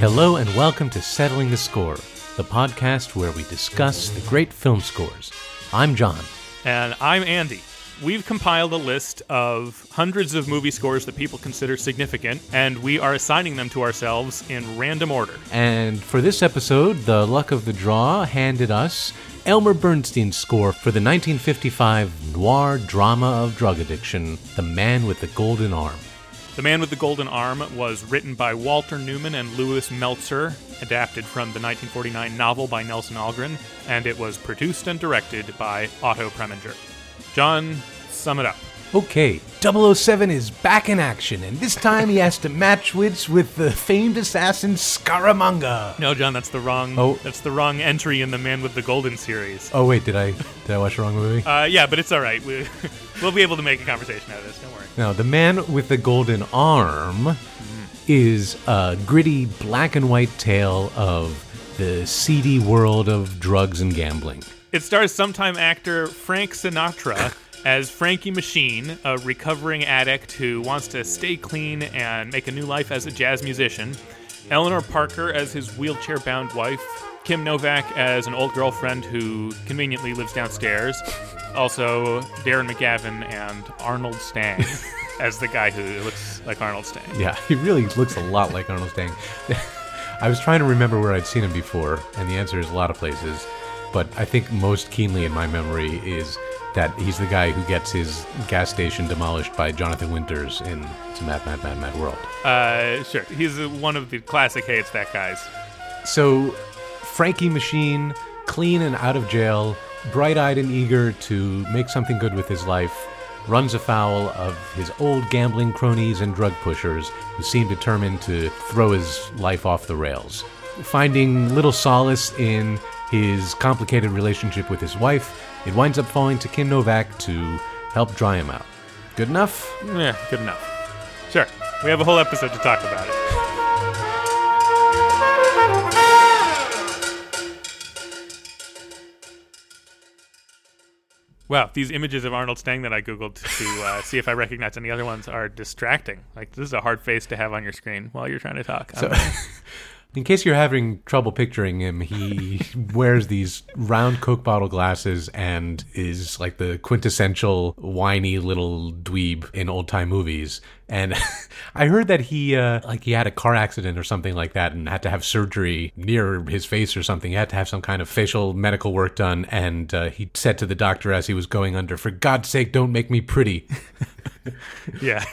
Hello and welcome to Settling the Score, the podcast where we discuss the great film scores. I'm John. And I'm Andy. We've compiled a list of hundreds of movie scores that people consider significant, and we are assigning them to ourselves in random order. And for this episode, the luck of the draw handed us Elmer Bernstein's score for the 1955 noir drama of drug addiction, The Man with the Golden Arm. The Man with the Golden Arm was written by Walter Newman and Lewis Meltzer, adapted from the 1949 novel by Nelson Algren, and it was produced and directed by Otto Preminger. John, sum it up. Okay, 007 is back in action, and this time he has to match wits with the famed assassin Scaramanga. No, John, that's the wrong. Oh. that's the wrong entry in the Man with the Golden series. Oh wait, did I did I watch the wrong movie? Uh, yeah, but it's all right. We, we'll be able to make a conversation out of this. Don't worry. No, the man with the golden arm is a gritty black and white tale of the seedy world of drugs and gambling. It stars sometime actor Frank Sinatra as Frankie Machine, a recovering addict who wants to stay clean and make a new life as a jazz musician. Eleanor Parker as his wheelchair bound wife. Kim Novak as an old girlfriend who conveniently lives downstairs. Also, Darren McGavin and Arnold Stang as the guy who looks like Arnold Stang. Yeah, he really looks a lot like Arnold Stang. I was trying to remember where I'd seen him before, and the answer is a lot of places. But I think most keenly in my memory is that he's the guy who gets his gas station demolished by Jonathan Winters in It's a Mad, Mad, Mad, Mad World. Uh, sure. He's one of the classic Hey It's That guys. So, Frankie Machine, clean and out of jail, bright eyed and eager to make something good with his life, runs afoul of his old gambling cronies and drug pushers who seem determined to throw his life off the rails. Finding little solace in his complicated relationship with his wife, it winds up falling to Kim Novak to help dry him out. Good enough? Yeah, good enough. Sure. We have a whole episode to talk about it. Wow, these images of Arnold Stang that I googled to uh, see if I recognize any other ones are distracting. Like this is a hard face to have on your screen while you're trying to talk. So, in case you're having trouble picturing him, he wears these round Coke bottle glasses and is like the quintessential whiny little dweeb in old time movies. And I heard that he, uh, like, he had a car accident or something like that and had to have surgery near his face or something. He had to have some kind of facial medical work done. And uh, he said to the doctor as he was going under, "For God's sake, don't make me pretty." yeah,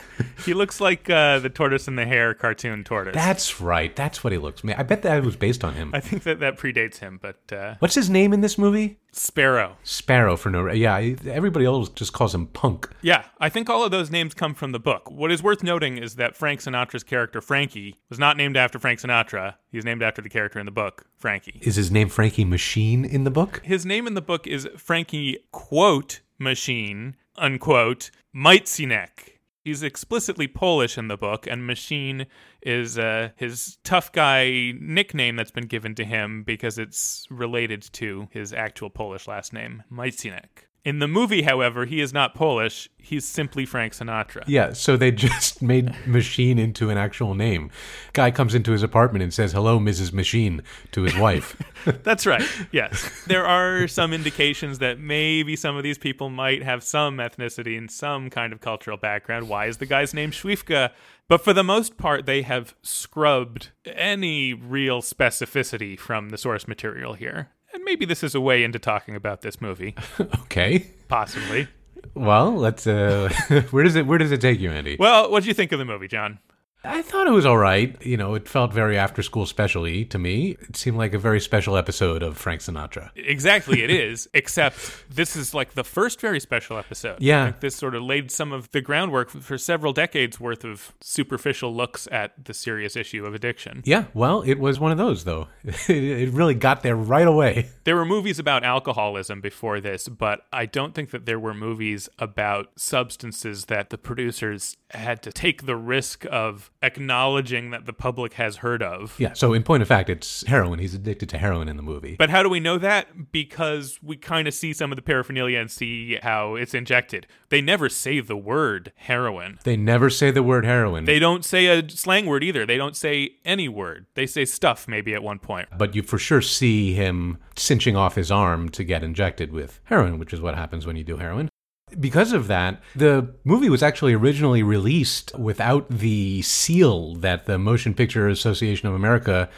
he looks like uh, the tortoise and the hare cartoon tortoise. That's right. That's what he looks. Man, I bet that was based on him. I think that that predates him, but uh, What's his name in this movie? Sparrow. Sparrow for no yeah everybody else just calls him punk Yeah, I think all of those names come from the book. What is worth noting is that Frank Sinatra's character Frankie was not named after Frank Sinatra. He's named after the character in the book, Frankie. is his name frankie machine in the book His name in the book is Frankie quote machine unquote Majcinek. He's explicitly Polish in the book, and Machine is uh, his tough guy nickname that's been given to him because it's related to his actual Polish last name, Majcinek. In the movie, however, he is not Polish. He's simply Frank Sinatra. yeah so they just made machine into an actual name guy comes into his apartment and says hello mrs machine to his wife That's right. Yes. There are some indications that maybe some of these people might have some ethnicity and some kind of cultural background. Why is the guy's name Schwiefka? But for the most part, they have scrubbed any real specificity from the source material here. And maybe this is a way into talking about this movie, okay possibly. well let's uh where does it where does it take you andy Well, what do you think of the movie, John? I thought it was all right. You know, it felt very after school specially to me. It seemed like a very special episode of Frank Sinatra. Exactly, it is. Except this is like the first very special episode. Yeah. Like, this sort of laid some of the groundwork for several decades worth of superficial looks at the serious issue of addiction. Yeah, well, it was one of those though. It really got there right away. There were movies about alcoholism before this, but I don't think that there were movies about substances that the producers had to take the risk of acknowledging that the public has heard of. Yeah, so in point of fact, it's heroin. He's addicted to heroin in the movie. But how do we know that? Because we kind of see some of the paraphernalia and see how it's injected. They never say the word heroin. They never say the word heroin. They don't say a slang word either. They don't say any word. They say stuff maybe at one point. but you for sure see him cinching off his arm to get injected with heroin, which is what happens when you do heroin. Because of that, the movie was actually originally released without the seal that the Motion Picture Association of America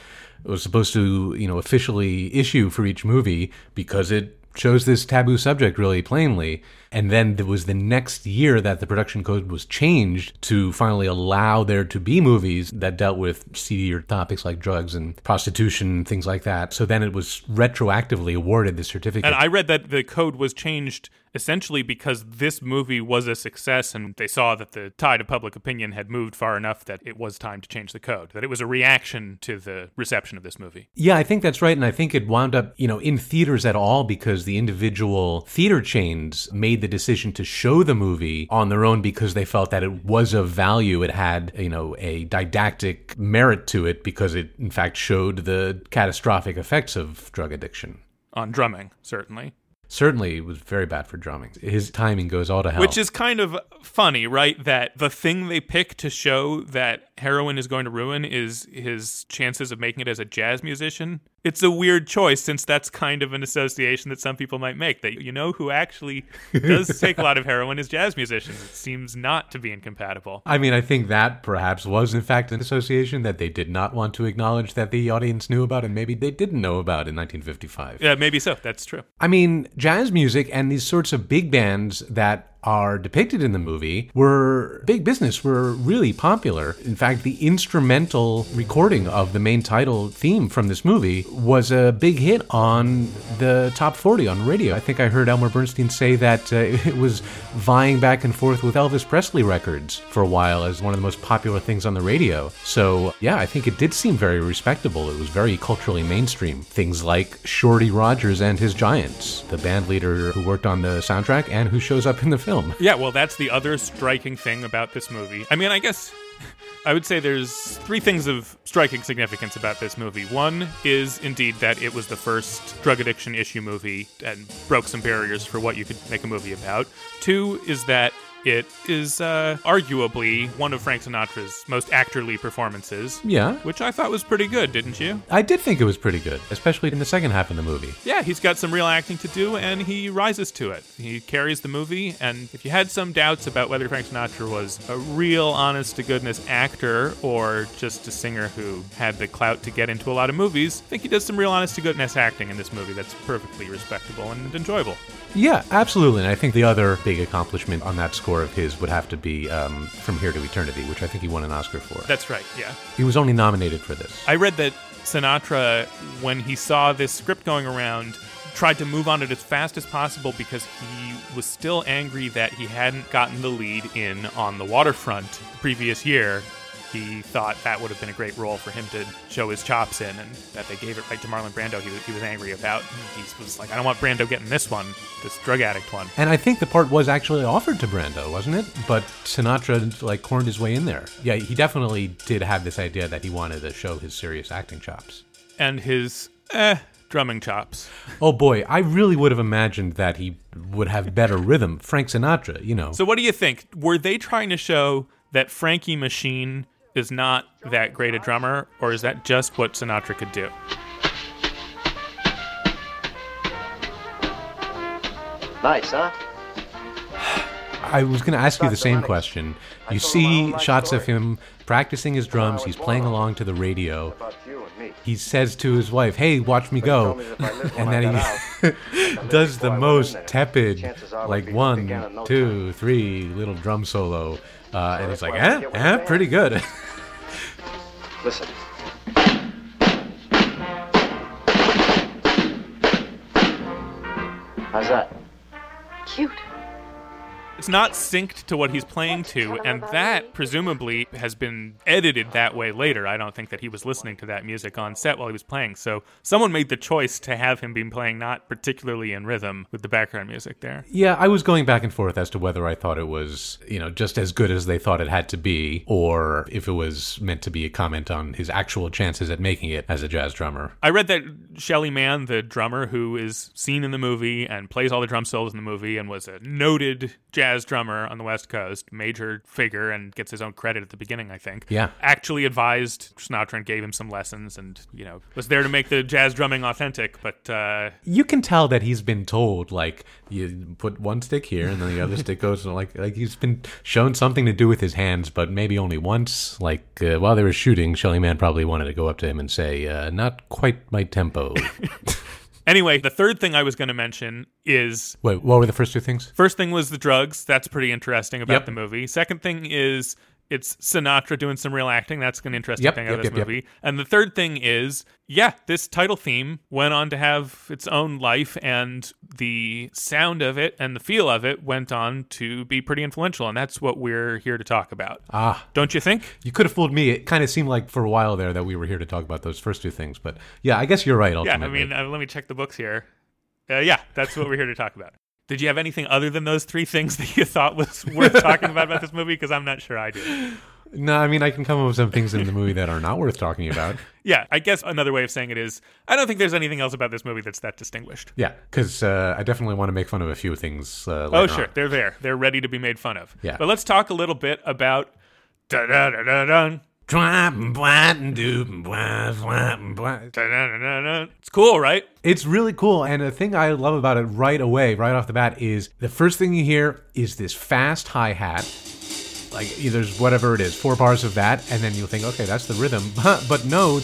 was supposed to, you know, officially issue for each movie because it shows this taboo subject really plainly. And then it was the next year that the production code was changed to finally allow there to be movies that dealt with seedier topics like drugs and prostitution, and things like that. So then it was retroactively awarded the certificate. And I read that the code was changed essentially because this movie was a success and they saw that the tide of public opinion had moved far enough that it was time to change the code, that it was a reaction to the reception of this movie. Yeah, I think that's right. And I think it wound up, you know, in theaters at all because the individual theater chains made the decision to show the movie on their own because they felt that it was of value. It had, you know, a didactic merit to it because it, in fact, showed the catastrophic effects of drug addiction. On drumming, certainly. Certainly, was very bad for drumming. His timing goes all to hell. Which is kind of funny, right? That the thing they pick to show that heroin is going to ruin is his chances of making it as a jazz musician. It's a weird choice since that's kind of an association that some people might make that you know who actually does take a lot of heroin is jazz musicians. It seems not to be incompatible. I mean, I think that perhaps was in fact an association that they did not want to acknowledge that the audience knew about and maybe they didn't know about in 1955. Yeah, maybe so. That's true. I mean, jazz music and these sorts of big bands that are depicted in the movie were big business, were really popular. In fact, the instrumental recording of the main title theme from this movie was a big hit on the top 40 on radio. I think I heard Elmer Bernstein say that uh, it was vying back and forth with Elvis Presley records for a while as one of the most popular things on the radio. So, yeah, I think it did seem very respectable. It was very culturally mainstream. Things like Shorty Rogers and his Giants, the band leader who worked on the soundtrack and who shows up in the film film. Yeah, well, that's the other striking thing about this movie. I mean, I guess I would say there's three things of striking significance about this movie. One is indeed that it was the first drug addiction issue movie and broke some barriers for what you could make a movie about. Two is that it is uh, arguably one of Frank Sinatra's most actorly performances. Yeah. Which I thought was pretty good, didn't you? I did think it was pretty good, especially in the second half of the movie. Yeah, he's got some real acting to do, and he rises to it. He carries the movie, and if you had some doubts about whether Frank Sinatra was a real, honest to goodness actor or just a singer who had the clout to get into a lot of movies, I think he does some real, honest to goodness acting in this movie that's perfectly respectable and enjoyable. Yeah, absolutely. And I think the other big accomplishment on that score of his would have to be um, From Here to Eternity, which I think he won an Oscar for. That's right, yeah. He was only nominated for this. I read that Sinatra, when he saw this script going around, tried to move on it as fast as possible because he was still angry that he hadn't gotten the lead in on the waterfront the previous year he thought that would have been a great role for him to show his chops in, and that they gave it right to Marlon Brando. He was, he was angry about. He was like, I don't want Brando getting this one, this drug addict one. And I think the part was actually offered to Brando, wasn't it? But Sinatra like corned his way in there. Yeah, he definitely did have this idea that he wanted to show his serious acting chops and his eh drumming chops. Oh boy, I really would have imagined that he would have better rhythm. Frank Sinatra, you know. So what do you think? Were they trying to show that Frankie Machine is not that great a drummer, or is that just what Sinatra could do? Nice, huh? I was going to ask you the same question. You see shots of him practicing his drums, he's playing along to the radio. He says to his wife, Hey, watch me go. And then he does the most tepid, like one, two, three little drum solo. Uh, and he's like, Eh, eh, pretty good. Listen. How's that? Cute. It's not synced to what he's playing to, and that presumably has been edited that way later. I don't think that he was listening to that music on set while he was playing. So someone made the choice to have him be playing not particularly in rhythm with the background music there. Yeah, I was going back and forth as to whether I thought it was, you know, just as good as they thought it had to be, or if it was meant to be a comment on his actual chances at making it as a jazz drummer. I read that Shelly Manne, the drummer who is seen in the movie and plays all the drum solos in the movie and was a noted jazz drummer on the West Coast, major figure, and gets his own credit at the beginning, I think. Yeah. Actually advised Sinatra and gave him some lessons and, you know, was there to make the jazz drumming authentic, but uh, You can tell that he's been told, like, you put one stick here and then the other stick goes, like, like he's been shown something to do with his hands, but maybe only once. Like, uh, while they were shooting, Shelly Manne probably wanted to go up to him and say, uh, not quite my tempo. Anyway, the third thing I was going to mention is Wait, what were the first two things? first thing was the drugs. That's pretty interesting about Yep. the movie. Second thing is it's Sinatra doing some real acting. That's an interesting Yep, thing yep, of this yep, movie. And the third thing is, yeah, this title theme went on to have its own life, and the sound of it and the feel of it went on to be pretty influential. And that's what we're here to talk about. Ah, Don't you think? you could have fooled me. It kind of seemed like for a while there that we were here to talk about those first two things, but yeah, I guess you're right. Yeah, Ultimately. I mean, uh, let me check the books here. Uh, yeah, that's what we're here to talk about. Did you have anything other than those three things that you thought was worth talking about about this movie? Because I'm not sure I do. no, I mean, I can come up with some things in the movie that are not worth talking about. Yeah, I guess another way of saying it is I don't think there's anything else about this movie that's that distinguished. Yeah, because uh, I definitely want to make fun of a few things. Uh, Oh, sure, on. they're there. They're ready to be made fun of. Yeah. But let's talk a little bit about. It's cool, right? It's really cool, and the thing I love about it right away, right off the bat, is the first thing you hear is this fast hi hat. Like there's whatever it is, four bars of that, and then you'll think, okay, that's the rhythm. but no.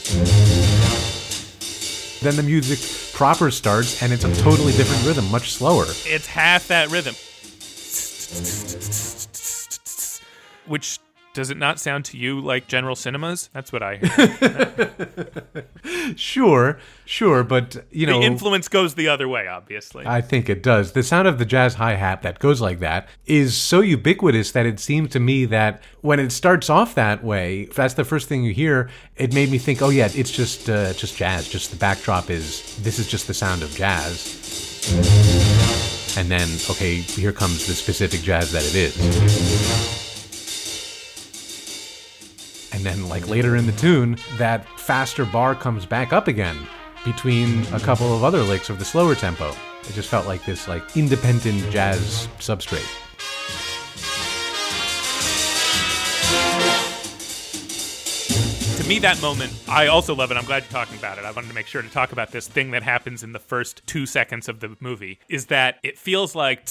Then the music proper starts, and it's a totally different rhythm, much slower. It's half that rhythm. Which does it not sound to you like General Cinemas? That's what I hear. Sure, sure, but you know, the influence goes the other way, obviously. I think it does. The sound of the jazz hi hat that goes like that is so ubiquitous that it seems to me that when it starts off that way, if that's the first thing you hear, it made me think, oh yeah, it's just uh, just jazz. Just the backdrop is this is just the sound of jazz. And then, okay, here comes the specific jazz that it is. And then, like later in the tune, that faster bar comes back up again between a couple of other licks of the slower tempo. It just felt like this, like independent jazz substrate. to me, that moment, I also love it. I'm glad you're talking about it. I wanted to make sure to talk about this thing that happens in the first two seconds of the movie is that it feels like.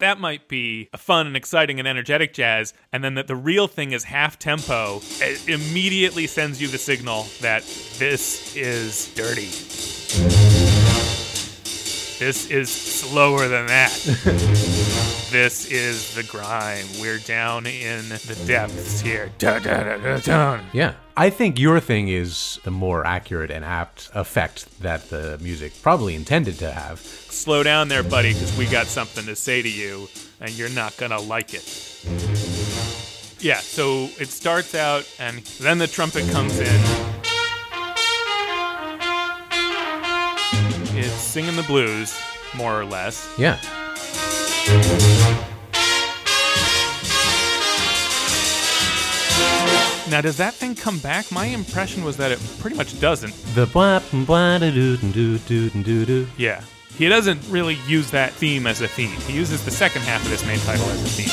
That might be a fun and exciting and energetic jazz, and then that the real thing is half tempo. It immediately sends you the signal that this is dirty. This is slower than that. this is the grime. We're down in the depths here. Da, da, da, da, da. Yeah. I think your thing is the more accurate and apt effect that the music probably intended to have. Slow down there, buddy, because we got something to say to you, and you're not gonna like it. Yeah, so it starts out, and then the trumpet comes in. It's singing the blues, more or less. Yeah. Now, does that thing come back? My impression was that it pretty much doesn't. The blah blah doo doo doo doo doo. Yeah. He doesn't really use that theme as a theme. He uses the second half of this main title as a theme.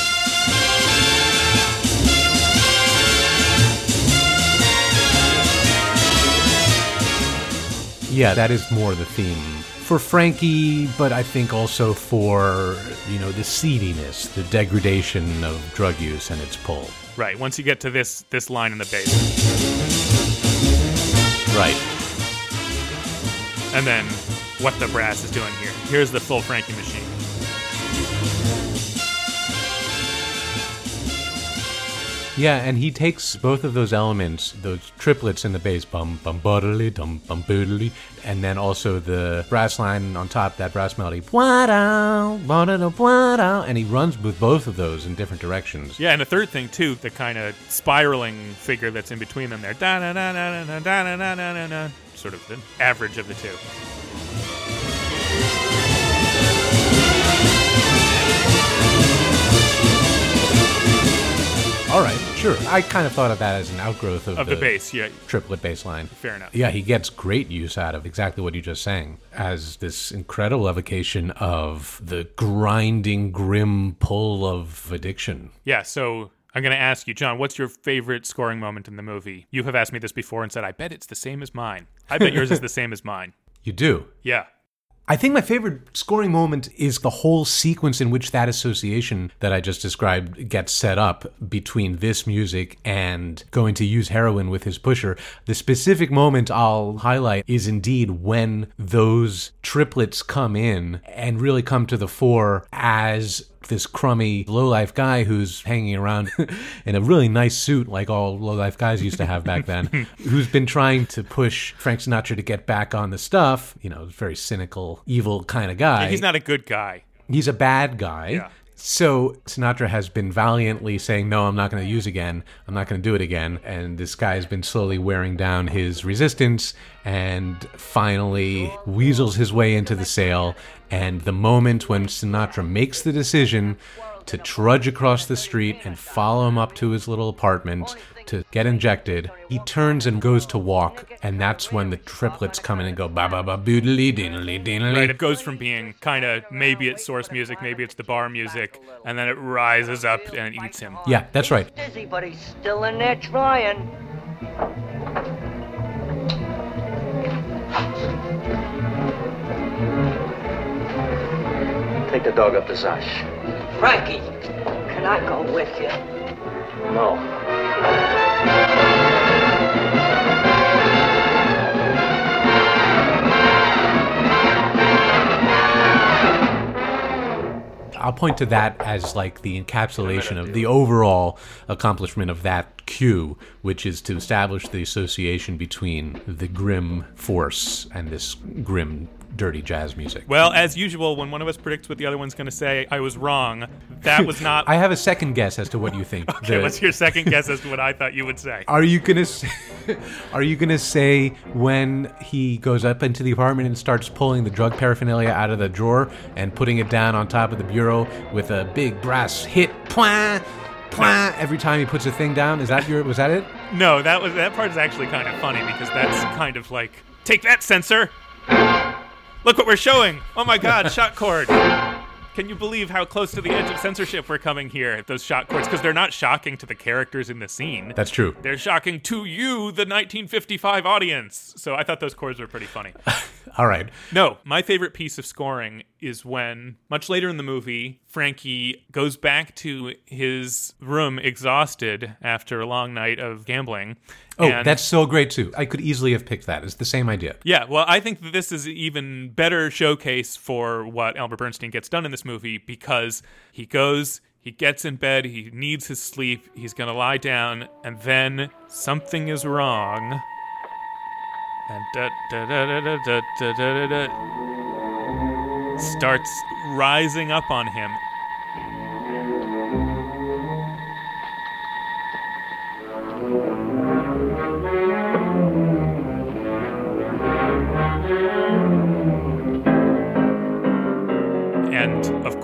Yeah, that is more the theme for Frankie, but I think also for, you know, the seediness, the degradation of drug use and its pull. Right. Once you get to this this line in the bass, Right. and then what the brass is doing here. Here's the full Frankie machine. Yeah, and he takes both of those elements, those triplets in the bass, bum bum buddly, dum bum boodly, and then also the brass line on top, that brass melody, and he runs with both of those in different directions. Yeah, and the third thing too, the kind of spiraling figure that's in between them there, da, sort of the average of the two. All right, sure. I kind of thought of that as an outgrowth of, Of the bass, yeah, triplet bass line. fair enough. Yeah, he gets great use out of exactly what you just sang as this incredible evocation of the grinding, grim pull of addiction. Yeah, so I'm going to ask you, John, what's your favorite scoring moment in the movie? You have asked me this before and said, I bet it's the same as mine. I bet yours is the same as mine. You do. Yeah. I think my favorite scoring moment is the whole sequence in which that association that I just described gets set up between this music and going to use heroin with his pusher. The specific moment I'll highlight is indeed when those triplets come in and really come to the fore as this crummy lowlife guy who's hanging around in a really nice suit like all lowlife guys used to have back then who's been trying to push Frank Sinatra to get back on the stuff you know very cynical evil kind of guy He's not a good guy. he's a bad guy Yeah. So Sinatra has been valiantly saying, No, I'm not going to use again. I'm not going to do it again. And this guy has been slowly wearing down his resistance and finally weasels his way into the sale. And the moment when Sinatra makes the decision to trudge across the street and follow him up to his little apartment to get injected, he turns and goes to walk. And that's when the triplets come in and go, Ba ba ba boodly deedly deedly. Right, it goes from being kind of maybe it's source music, maybe it's the bar music, and then it rises up and eats him. Yeah, that's right. Dizzy, but he's still in there trying. Take the dog up to Zosh. Frankie, can I go with you? No. I'll point to that as like the encapsulation of the overall accomplishment of that cue, which is to establish the association between the grim force and this grim, dirty jazz music. Well, as usual, when one of us predicts what the other one's going to say, I was wrong. That was not. I have a second guess as to what you think. okay, The- what's your second guess as to what I thought you would say? Are you gonna say, Are you gonna say when he goes up into the apartment and starts pulling the drug paraphernalia out of the drawer and putting it down on top of the bureau with a big brass hit, pwah, pwah, every time he puts a thing down? Is that your? Was that it? No, that was that part is actually kind of funny because that's kind of like take that censor. Look what we're showing. Oh my God, shock chord. Can you believe how close to the edge of censorship we're coming here? Those shock chords, because they're not shocking to the characters in the scene. That's true. They're shocking to you, the 1955 audience. So I thought those chords were pretty funny. All right. No, my favorite piece of scoring is when, much later in the movie, Frankie goes back to his room exhausted after a long night of gambling. Oh, and- that's so great too. I could easily have picked that. It's the same idea. Yeah, well, I think that this is an even better showcase for what Albert Bernstein gets done in this movie because he goes, he gets in bed, he needs his sleep, he's gonna lie down, and then something is wrong. And da da da da da da da da da da starts rising up on him.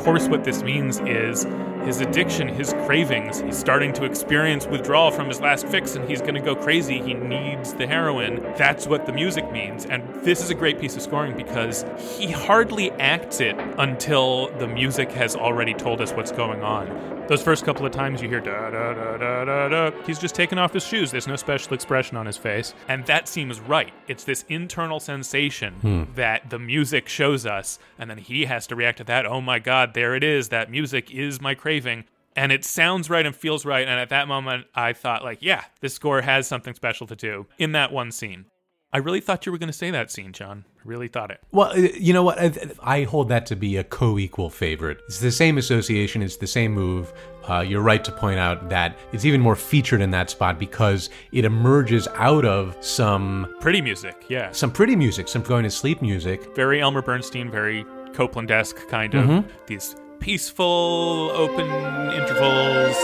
Course, what this means is his addiction, his cravings. He's starting to experience withdrawal from his last fix and he's going to go crazy. He needs the heroin. That's what the music means. And this is a great piece of scoring because he hardly acts it until the music has already told us what's going on. Those first couple of times you hear da da da da da da, he's just taking off his shoes. There's no special expression on his face. And that seems right. It's this internal sensation hmm. that the music shows us, and then he has to react to that. Oh my God, there it is. That music is my craving. And it sounds right and feels right. And at that moment, I thought, like, yeah, this score has something special to do in that one scene. I really thought you were going to say that scene, John. I really thought it. Well, uh, you know what? I, I hold that to be a co-equal favorite. It's the same association. It's the same move. Uh, you're right to point out that it's even more featured in that spot because it emerges out of some Pretty music, yeah. some pretty music, some going to sleep music. Very Elmer Bernstein, very Copland-esque kind of. These peaceful, open intervals.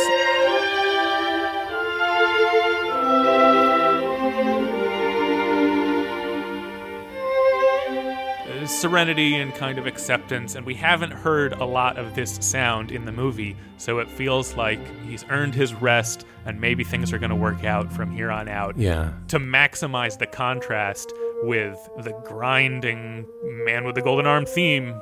Serenity and kind of acceptance, and we haven't heard a lot of this sound in the movie, so it feels like he's earned his rest and maybe things are going to work out from here on out Yeah. to maximize the contrast with the grinding man with the golden arm theme.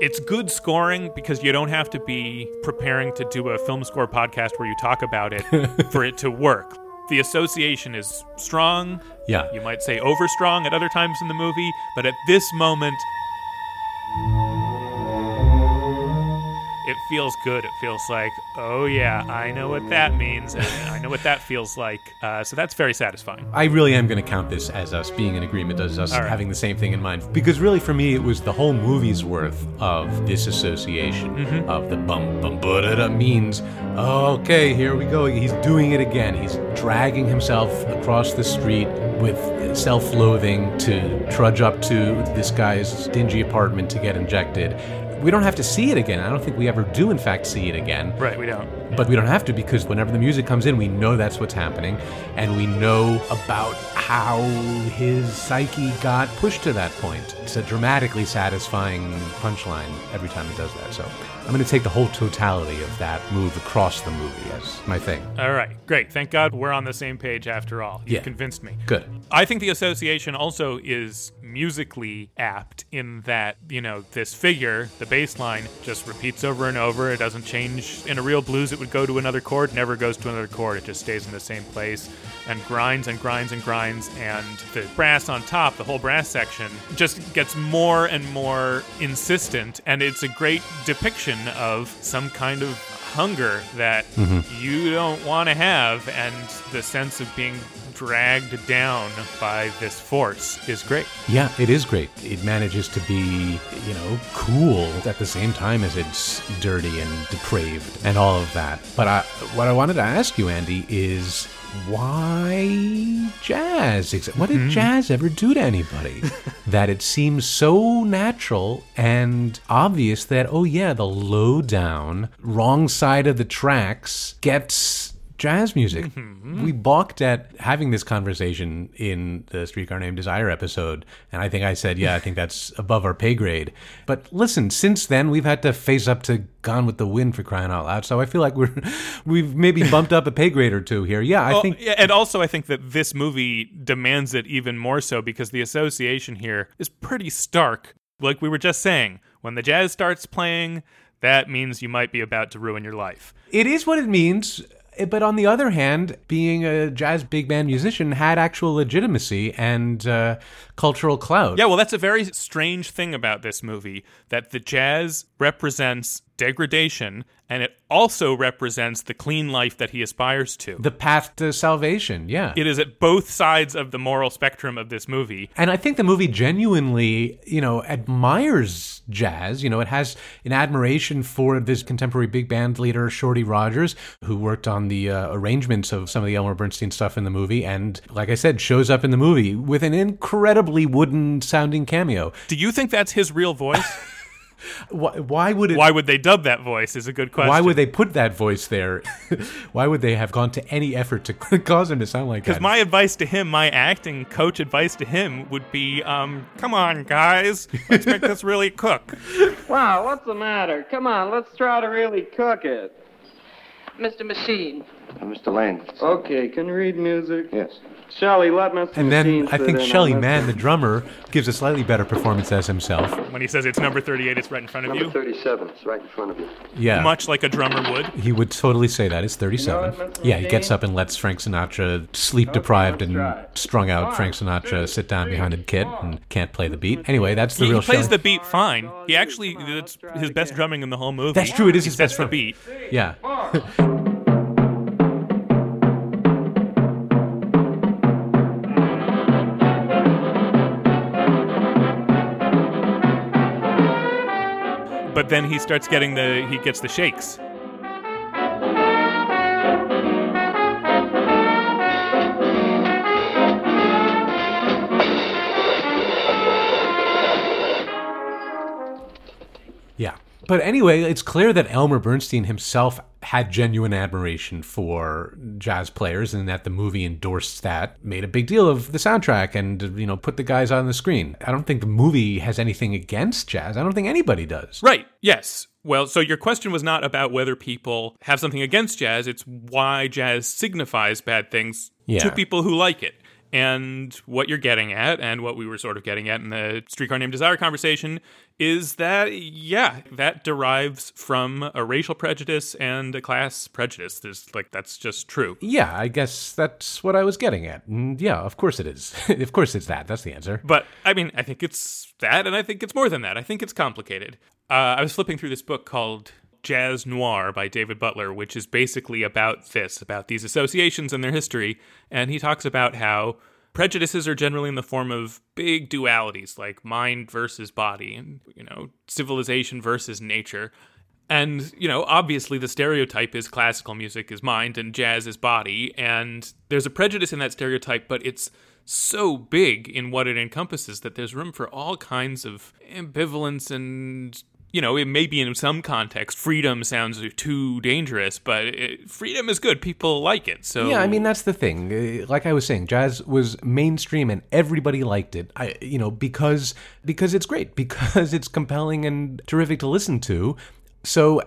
It's good scoring because you don't have to be preparing to do a film score podcast where you talk about it for it to work. The association is strong. Yeah. You might say overstrong at other times in the movie, but at this moment, it feels good. It feels like, oh yeah, I know what that means, and I know what that feels like. Uh, so that's very satisfying. I really am going to count this as us being in agreement, as us right. having the same thing in mind. Because really, for me, it was the whole movie's worth of this association Mm-hmm. of the bum bum da means, okay, here we go. He's doing it again. He's dragging himself across the street with self loathing to trudge up to this guy's dingy apartment to get injected. We don't have to see it again. I don't think we ever do, in fact, see it again. Right, we don't. But we don't have to because whenever the music comes in, we know that's what's happening. And we know about how his psyche got pushed to that point. It's a dramatically satisfying punchline every time he does that. So I'm going to take the whole totality of that move across the movie as my thing. All right, great. Thank God we're on the same page after all. You Yeah. convinced me. Good. I think the association also is musically apt in that, you know, this figure, the bass line, just repeats over and over. It doesn't change. In a real blues, it would go to another chord, never goes to another chord. It just stays in the same place and grinds and grinds and grinds. And the brass on top, the whole brass section, just gets more and more insistent. And it's a great depiction of some kind of hunger that mm-hmm. you don't want to have and the sense of being dragged down by this force is great. Yeah, it is great. It manages to be, you know, cool at the same time as it's dirty and depraved and all of that. But I, what I wanted to ask you, Andy, is why jazz? What did mm-hmm. jazz ever do to anybody? that it seems so natural and obvious that, oh, yeah, the low down, wrong side of the tracks gets jazz music. Mm-hmm. We balked at having this conversation in the Streetcar Named Desire episode, and I think I said, "Yeah, I think that's above our pay grade." But listen, since then we've had to face up to Gone with the Wind for crying out loud. So I feel like we're we've maybe bumped up a pay grade or two here. Yeah, I Well, think yeah, and also I think that this movie demands it even more so because the association here is pretty stark. Like we were just saying, when the jazz starts playing, that means you might be about to ruin your life. it is what it means. But on the other hand, being a jazz big band musician had actual legitimacy and uh, cultural clout. Yeah, well, that's a very strange thing about this movie that the jazz represents degradation and it also represents the clean life that he aspires to. The path to salvation. Yeah. it is at both sides of the moral spectrum of this movie. And I think the movie genuinely, you know, admires jazz. You know, it has an admiration for this contemporary big band leader, Shorty Rogers, who worked on the uh, arrangements of some of the Elmer Bernstein stuff in the movie. And like I said, shows up in the movie with an incredibly wooden sounding cameo. Do you think that's his real voice? Why, why would it? Why would they dub that voice? Is a good question. Why would they put that voice there? why would they have gone to any effort to cause him to sound like that? Because my advice to him, my acting coach advice to him would be, um, come on, guys, let's make this really cook. Wow, what's the matter? Come on, let's try to really cook it. Mr. Machine, Uh, Mr. Lane. Okay, can you read music? Yes. Shelley, let Mr. and then I think in Shelly Manne, the drummer, gives a slightly better performance as himself. When he says it's number 38, it's right in front of Number you. 37. It's right in front of you. Yeah. Much like a drummer would. He would totally say that. It's 37. You know yeah, he gets up and lets Frank Sinatra, sleep deprived let's and strung out One, Frank Sinatra, two, sit down three, behind a kit four. and can't play the beat. Anyway, that's the He, real he plays Shelley. the beat fine. He actually, it's his best drumming in the whole movie. That's true, it is he his sets best the drumming. beat. Yeah. but then he starts getting the he gets the shakes. But anyway, it's clear that Elmer Bernstein himself had genuine admiration for jazz players and that the movie endorsed that, made a big deal of the soundtrack and, you know, put the guys on the screen. I don't think the movie has anything against jazz. I don't think anybody does. Right. Yes. Well, so your question was not about whether people have something against jazz, it's why jazz signifies bad things Yeah. to people who like it. And what you're getting at, and what we were sort of getting at in the Streetcar Named Desire conversation, is that, yeah, that derives from a racial prejudice and a class prejudice. There's like, that's just true. Yeah, I guess that's what I was getting at. And yeah, of course it is. of course it's that. That's the answer. But I mean, I think it's that, and I think it's more than that. I think it's complicated. Uh, I was flipping through this book called Jazz Noir by David Butler, which is basically about this, about these associations and their history. And he talks about how prejudices are generally in the form of big dualities, like mind versus body, and, you know, civilization versus nature. And, you know, obviously the stereotype is classical music is mind and jazz is body. And there's a prejudice in that stereotype, but it's so big in what it encompasses that there's room for all kinds of ambivalence and. You know, it may be in some context, freedom sounds too dangerous, but it, freedom is good. People like it. So Yeah, I mean that's the thing. Uh, Like I was saying, jazz was mainstream and everybody liked it. I, you know, because because it's great, because it's compelling and terrific to listen to. So,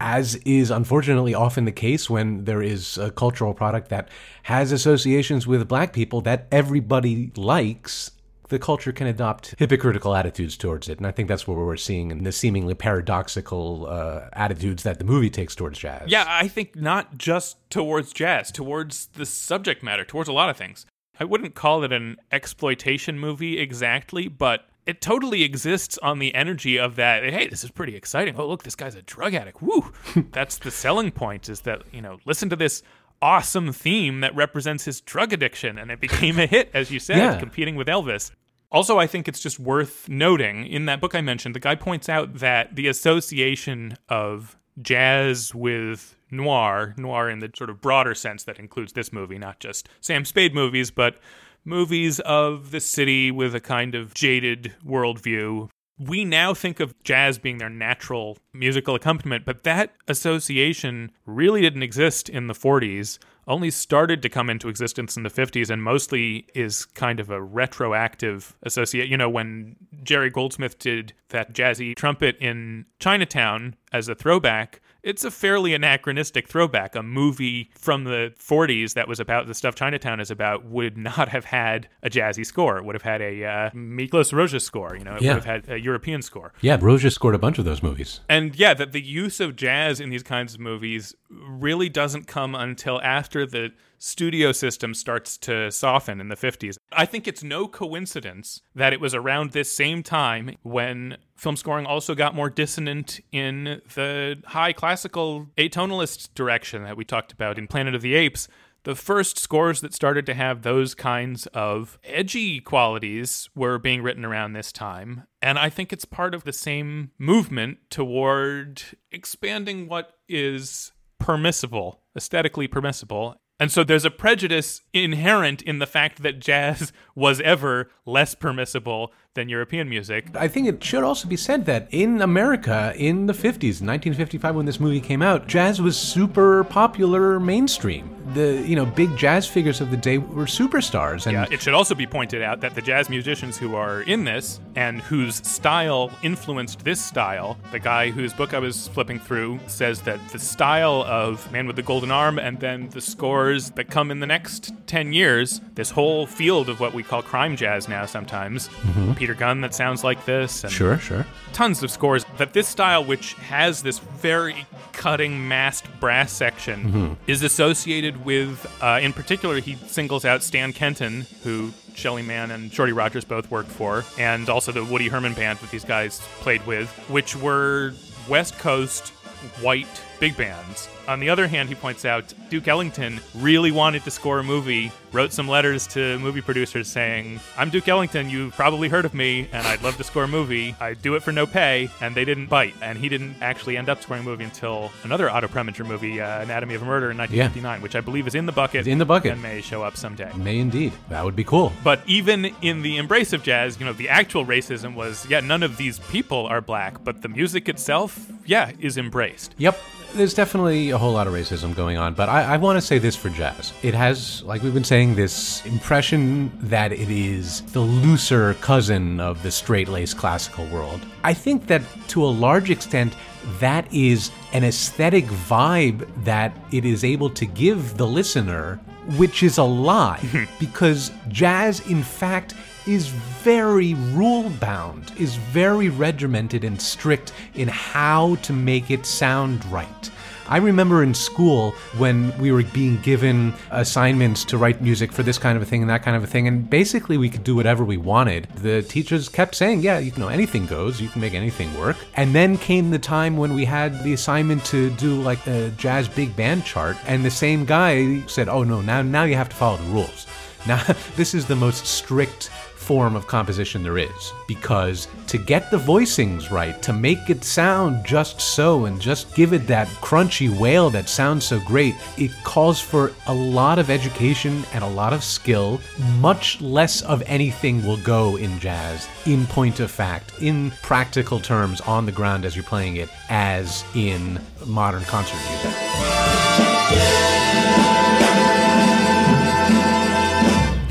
as is unfortunately often the case when there is a cultural product that has associations with black people that everybody likes. The culture can adopt hypocritical attitudes towards it, and I think that's what we're seeing in the seemingly paradoxical uh, attitudes that the movie takes towards jazz. Yeah, I think not just towards jazz, towards the subject matter, towards a lot of things. I wouldn't call it an exploitation movie exactly, but it totally exists on the energy of that. Hey, this is pretty exciting. Oh, look, this guy's a drug addict. Woo! That's the selling point is that, you know, listen to this awesome theme that represents his drug addiction. And it became a hit, as you said, Yeah. competing with Elvis. Also, I think it's just worth noting in that book I mentioned, the guy points out that the association of jazz with noir, noir in the sort of broader sense that includes this movie, not just Sam Spade movies, but movies of the city with a kind of jaded worldview. We now think of jazz being their natural musical accompaniment, but that association really didn't exist in the 40s only started to come into existence in the 50s and mostly is kind of a retroactive associate. You know, when Jerry Goldsmith did that jazzy trumpet in Chinatown as a throwback, it's a fairly anachronistic throwback. A movie from the 40s that was about the stuff Chinatown is about would not have had a jazzy score. It would have had a uh, Miklos Rozsa score. You know, it Yeah. would have had a European score. yeah. Rozsa scored a bunch of those movies. And yeah, that the use of jazz in these kinds of movies really doesn't come until after the studio system starts to soften in the 50s. I think it's no coincidence that it was around this same time when film scoring also got more dissonant in the high classical atonalist direction that we talked about in Planet of the Apes. The first scores that started to have those kinds of edgy qualities were being written around this time. And I think it's part of the same movement toward expanding what is permissible, aesthetically permissible. And so there's a prejudice inherent in the fact that jazz was ever less permissible than European music. I think it should also be said that in America in the 50s, 1955 when this movie came out, jazz was super popular mainstream. The, you know, big jazz figures of the day were superstars and Yeah, it should also be pointed out that the jazz musicians who are in this and whose style influenced this style, the guy whose book I was flipping through says that the style of Man with the Golden Arm and then the scores that come in the next 10 years, this whole field of what we call crime jazz now sometimes, mm-hmm. Peter Gunn that sounds like this, and Sure, sure. tons of scores that this style which has this very cutting massed brass section is associated with uh, in particular he singles out stan kenton who shelly manne and shorty rogers both worked for and also the woody herman band that these guys played with which were west coast white big bands. On the other hand, he points out Duke Ellington really wanted to score a movie, wrote some letters to movie producers saying, I'm Duke Ellington, you've probably heard of me, and I'd love to score a movie. I'd do it for no pay, and they didn't bite. And he didn't actually end up scoring a movie until another Otto Preminger movie, uh, Anatomy of a Murder in 1959, which I believe is in the bucket. It's in the bucket. And may show up someday. May indeed. That would be cool. But even in the embrace of jazz, you know, the actual racism was, yeah, none of these people are black, but the music itself, yeah, is embraced. Yep. There's definitely a whole lot of racism going on, but I, I want to say this for jazz. It has, like we've been saying, this impression that it is the looser cousin of the straight laced classical world. I think that to a large extent, that is an aesthetic vibe that it is able to give the listener, which is a lie, because jazz, in fact, is very rule bound, is very regimented and strict in how to make it sound right. I remember in school when we were being given assignments to write music for this kind of a thing and that kind of a thing, and basically we could do whatever we wanted. The teachers kept saying, Yeah, you know, anything goes, you can make anything work. And then came the time when we had the assignment to do like a jazz big band chart, and the same guy said, Oh no, now now you have to follow the rules. Now, this is the most strict form of composition there is because to get the voicings right, to make it sound just so and just give it that crunchy wail that sounds so great, it calls for a lot of education and a lot of skill. Much less of anything will go in jazz, in point of fact, in practical terms on the ground as you're playing it, as in modern concert music.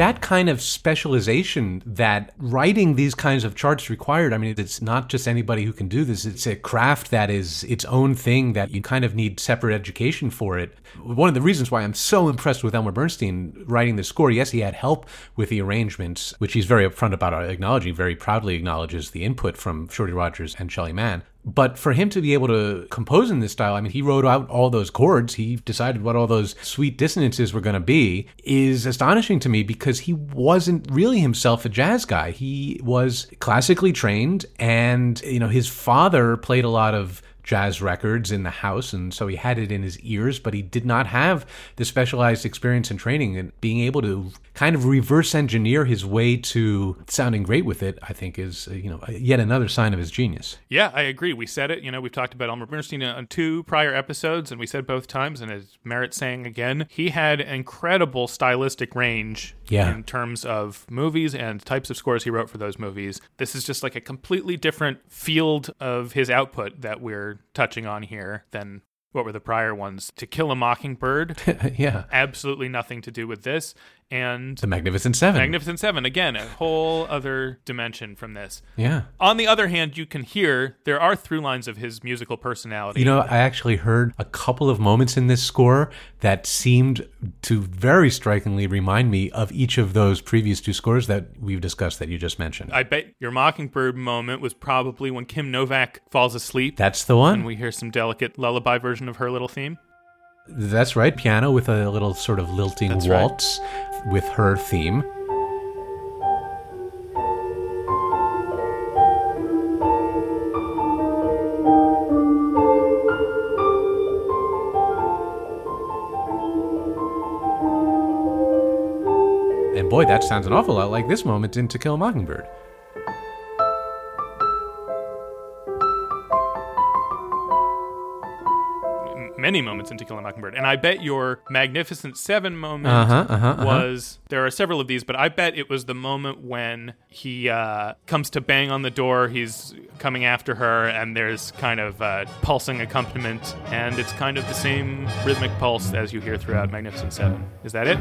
That kind of specialization that writing these kinds of charts required. I mean, it's not just anybody who can do this. It's a craft that is its own thing that you kind of need separate education for it. One of the reasons why I'm so impressed with Elmer Bernstein writing the score, yes, he had help with the arrangements, which he's very upfront about uh, acknowledging, very proudly acknowledges the input from Shorty Rogers and Shelly Manne. But for him to be able to compose in this style, I mean, he wrote out all those chords, he decided what all those sweet dissonances were going to be, is astonishing to me because he wasn't really himself a jazz guy. He was classically trained, and, you know, his father played a lot of jazz records in the house, and so he had it in his ears, but he did not have the specialized experience and training. And being able to kind of reverse engineer his way to sounding great with it, I think, is uh, you know yet another sign of his genius. Yeah, I agree. We said it. You know, we've talked about Elmer Bernstein on two prior episodes, and we said both times, and it merits saying again, he had incredible stylistic range Yeah. in terms of movies and types of scores he wrote for those movies. This is just like a completely different field of his output that we're touching on here than what were the prior ones. To Kill a Mockingbird, yeah. absolutely nothing to do with this. And The Magnificent Seven. Magnificent Seven, again, a whole other dimension from this. yeah. On the other hand, you can hear there are through lines of his musical personality. You know, I actually heard a couple of moments in this score that seemed to very strikingly remind me of each of those previous two scores that we've discussed that you just mentioned. I bet your Mockingbird moment was probably when Kim Novak falls asleep That's the one. and we hear some delicate lullaby version of her little theme. That's right. Piano with a little sort of lilting That's right. waltz with her theme. And boy, that sounds an awful lot like this moment in To Kill a Mockingbird. Many moments in To Kill a Mockingbird. And I bet your Magnificent Seven moment Uh-huh, uh-huh, uh-huh. was there are several of these, but I bet it was the moment when he uh, comes to bang on the door. He's coming after her, and there's kind of uh, pulsing accompaniment, and it's kind of the same rhythmic pulse as you hear throughout Magnificent Seven. Is that it?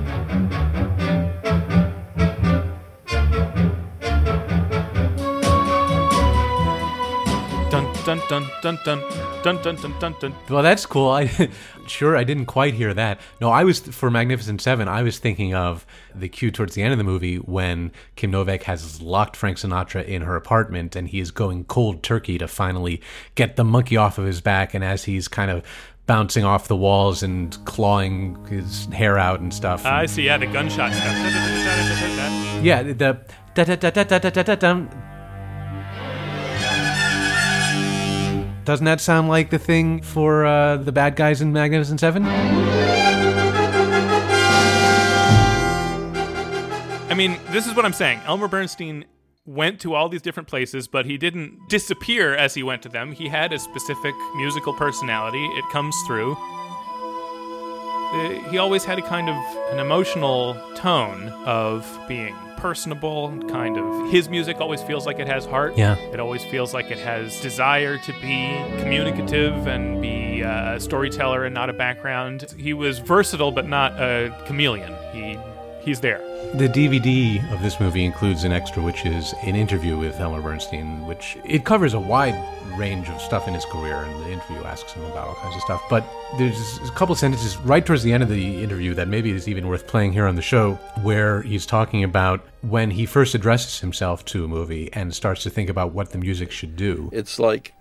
Dun dun dun dun dun dun dun dun dun dun. Well, that's cool. I sure I didn't quite hear that. No, I was for Magnificent Seven. I was thinking of the cue towards the end of the movie when Kim Novak has locked Frank Sinatra in her apartment, and he is going cold turkey to finally get the monkey off of his back. And as he's kind of bouncing off the walls and clawing his hair out and stuff. I see. Yeah, the gunshot stuff. yeah, the da da da da da da da da Doesn't that sound like the thing for uh, the bad guys in Magnificent Seven? I mean, this is what I'm saying. Elmer Bernstein went to all these different places, but he didn't disappear as he went to them. He had a specific musical personality. It comes through. Uh, He always had a kind of an emotional tone of being personable, kind of. His music always feels like it has heart. Yeah. It always feels like it has desire to be communicative and be uh, a storyteller and not a background. He was versatile, but not a chameleon. He he's there. The DVD of this movie includes an extra, which is an interview with Elmer Bernstein, which it covers a wide range of stuff in his career, and the interview asks him about all kinds of stuff. But there's a couple sentences right towards the end of the interview that maybe is even worth playing here on the show, where he's talking about when he first addresses himself to a movie and starts to think about what the music should do. It's like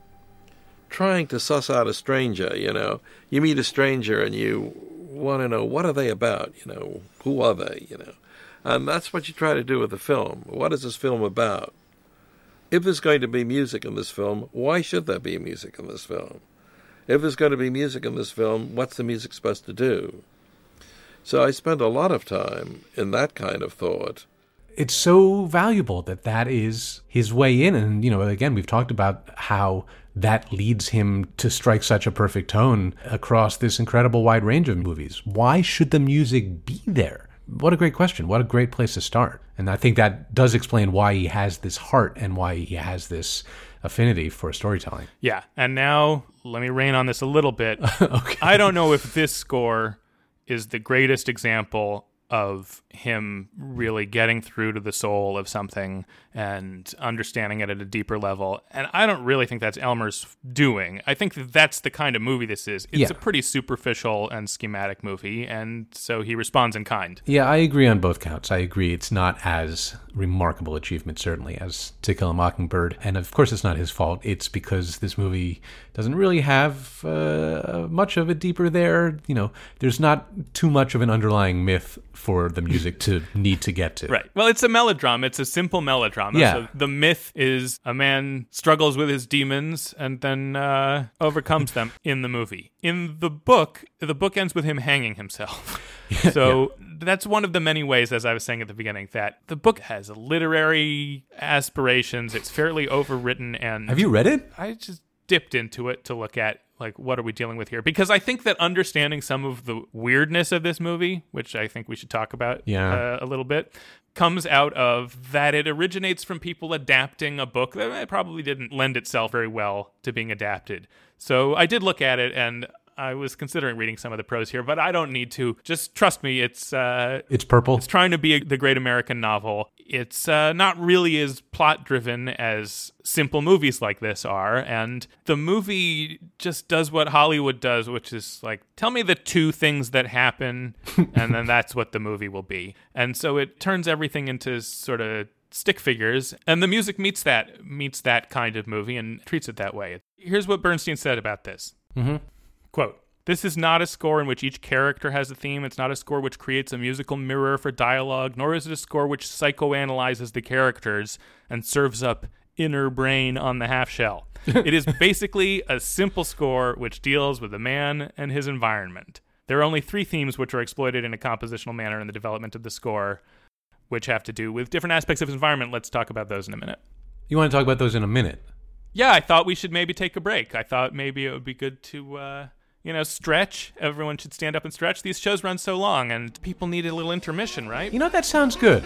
trying to suss out a stranger, you know. You meet a stranger and you want to know what are they about, you know, who are they, you know. And that's what you try to do with the film. What is this film about? If there's going to be music in this film, why should there be music in this film? If there's going to be music in this film, what's the music supposed to do? So I spend a lot of time in that kind of thought. it's so valuable that that is his way in and you know again we've talked about how that leads him to strike such a perfect tone across this incredible wide range of movies why should the music be there what a great question what a great place to start and i think that does explain why he has this heart and why he has this affinity for storytelling Yeah, and now let me rain on this a little bit. okay. I don't know if this score is the greatest example of him really getting through to the soul of something and understanding it at a deeper level. And I don't really think that's Elmer's doing. I think that that's the kind of movie this is. It's Yeah. a pretty superficial and schematic movie, and so he responds in kind. Yeah, I agree on both counts. I agree it's not as remarkable achievement, certainly, as To Kill a Mockingbird. And of course, it's not his fault. It's because this movie doesn't really have uh, much of a deeper there. You know, there's not too much of an underlying myth for the music to need to get to. Right. Well, it's a melodrama. It's a simple melodrama. Yeah. So the myth is a man struggles with his demons and then uh, overcomes them in the movie. In the book, the book ends with him hanging himself. so that's one of the many ways, as I was saying at the beginning, that the book has literary aspirations. It's fairly overwritten and Have you read it? I just dipped into it to look at like what are we dealing with here because I think that understanding some of the weirdness of this movie, which I think we should talk about Yeah. uh, a little bit, comes out of that it originates from people adapting a book that probably didn't lend itself very well to being adapted. So I did look at it and I was considering reading some of the prose here, but I don't need to. Just trust me, it's uh, It's purple. it's trying to be a, the great American novel. It's uh, not really as plot driven as simple movies like this are. And the movie just does what Hollywood does, which is like, tell me the two things that happen, and then that's what the movie will be. And so it turns everything into sort of stick figures and the music meets that meets that kind of movie and treats it that way here's what bernstein said about this Quote This is not a score in which each character has a theme. It's not a score which creates a musical mirror for dialogue, nor is it a score which psychoanalyzes the characters and serves up inner brain on the half shell. it is basically a simple score which deals with a man and his environment. There are only three themes which are exploited in a compositional manner in the development of the score, which have to do with different aspects of his environment. Let's talk about those in a minute. you want to talk about those in a minute? Yeah, I thought we should maybe take a break. I thought maybe it would be good to, uh, you know, stretch. Everyone should stand up and stretch. These shows run so long, and people need a little intermission, right? You know, that sounds good.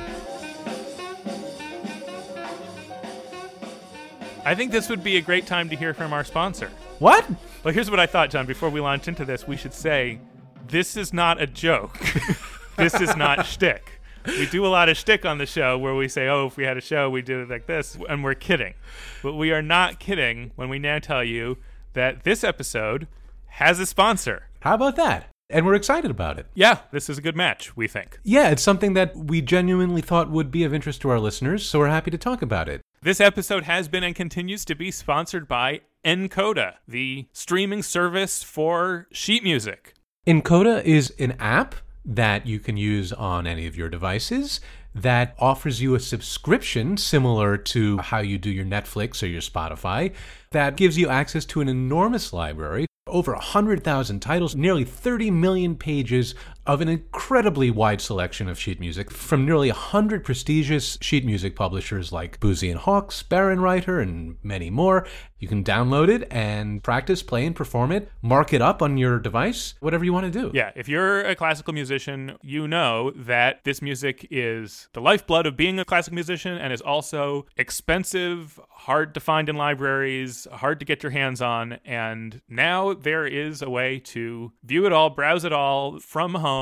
I think this would be a great time to hear from our sponsor. What? Well, here's what I thought, John. Before we launch into this, we should say this is not a joke. this is not shtick. We do a lot of shtick on the show where we say, oh, if we had a show, we'd do it like this, and we're kidding. But we are not kidding when we now tell you that this episode has a sponsor. How about that? And we're excited about it. Yeah, this is a good match, we think. Yeah, it's something that we genuinely thought would be of interest to our listeners, so we're happy to talk about it. This episode has been and continues to be sponsored by nkoda, the streaming service for sheet music. nkoda is an app that you can use on any of your devices that offers you a subscription similar to how you do your Netflix or your Spotify that gives you access to an enormous library over 100,000 titles, nearly 30 million pages of an incredibly wide selection of sheet music from nearly 100 prestigious sheet music publishers like Boosey and Hawkes, Bärenreiter, and many more. You can download it and practice, play, and perform it, mark it up on your device, whatever you want to do. Yeah, if you're a classical musician, you know that this music is the lifeblood of being a classical musician and is also expensive, hard to find in libraries, hard to get your hands on. And now there is a way to view it all, browse it all from home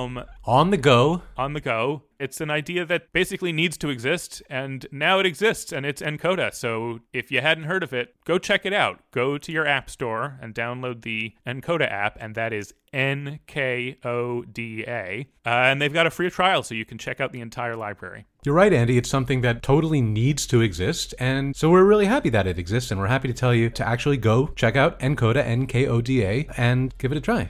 On the go, on the go. It's an idea that basically needs to exist, and now it exists, and it's nkoda. So if you hadn't heard of it, go check it out. Go to your app store and download the nkoda app, and that is N K O D A. Uh, and they've got a free trial, so you can check out the entire library. You're right, Andy. It's something that totally needs to exist. And so we're really happy that it exists. And we're happy to tell you to actually go check out nkoda, N K O D A, and give it a try.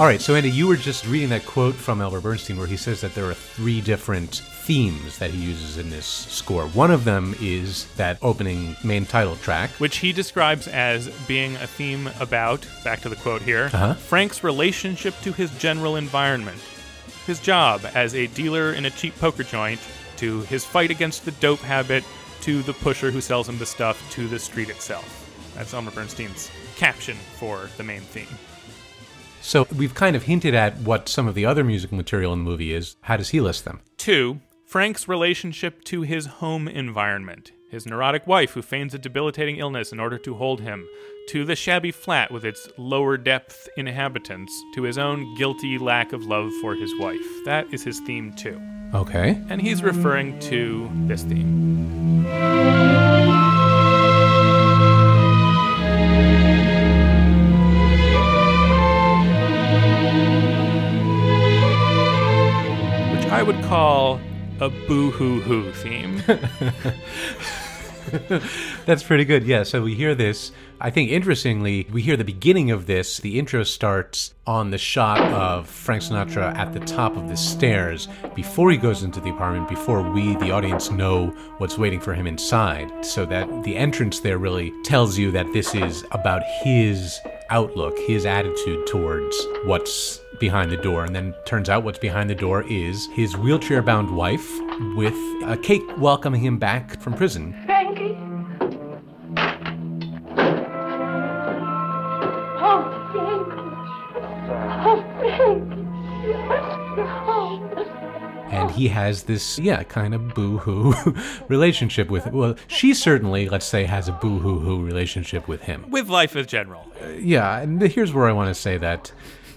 All right, so Andy, you were just reading that quote from Elmer Bernstein where he says that there are three different themes that he uses in this score. One of them is that opening main title track. Which he describes as being a theme about, back to the quote here, Uh-huh. Frank's relationship to his general environment, his job as a dealer in a cheap poker joint, to his fight against the dope habit, to the pusher who sells him the stuff, to the street itself. That's Elmer Bernstein's caption for the main theme. So we've kind of hinted at what some of the other musical material in the movie is. How does he list them? Two, Frank's relationship to his home environment. His neurotic wife, who feigns a debilitating illness in order to hold him. To the shabby flat with its lower depth inhabitants. To his own guilty lack of love for his wife. That is his theme, too. Okay. And he's referring to this theme. I would call a boo hoo hoo theme. That's pretty good. Yeah, so we hear this. I think interestingly, we hear the beginning of this. The intro starts on the shot of Frank Sinatra at the top of the stairs before he goes into the apartment, before we, the audience, know what's waiting for him inside. So that the entrance there really tells you that this is about his outlook, his attitude towards what's behind the door. And then turns out what's behind the door is his wheelchair bound wife with a cake welcoming him back from prison. Frankie? Oh, Frankie. Oh, Frankie. Oh. and he has this yeah kind of boo-hoo relationship with well she certainly let's say has a boo-hoo-hoo relationship with him With life in general. Uh, yeah and here's where i want to say that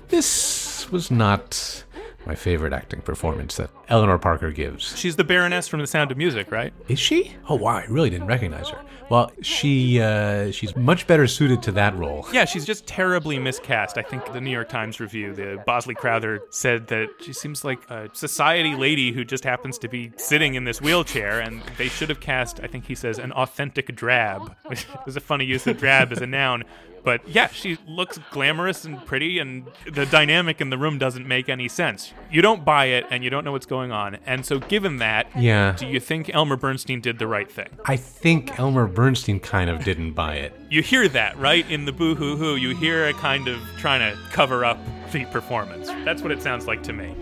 this was not my favorite acting performance that eleanor parker gives She's the Baroness from The Sound of Music, right? is she oh wow i really didn't recognize her well she uh, she's much better suited to that role Yeah, she's just terribly miscast. I think the New York Times review, the Bosley Crowther said that she seems like a society lady who just happens to be sitting in this wheelchair, and they should have cast, I think he says, an authentic drab, which is a funny use of drab as a noun. But yeah, she looks glamorous and pretty, and the dynamic in the room doesn't make any sense. You don't buy it, and you don't know what's going on. And so, given that, Yeah. do you think Elmer Bernstein did the right thing? i think elmer bernstein kind of didn't buy it you hear that right in the boo hoo hoo you hear a kind of trying to cover up the performance that's what it sounds like to me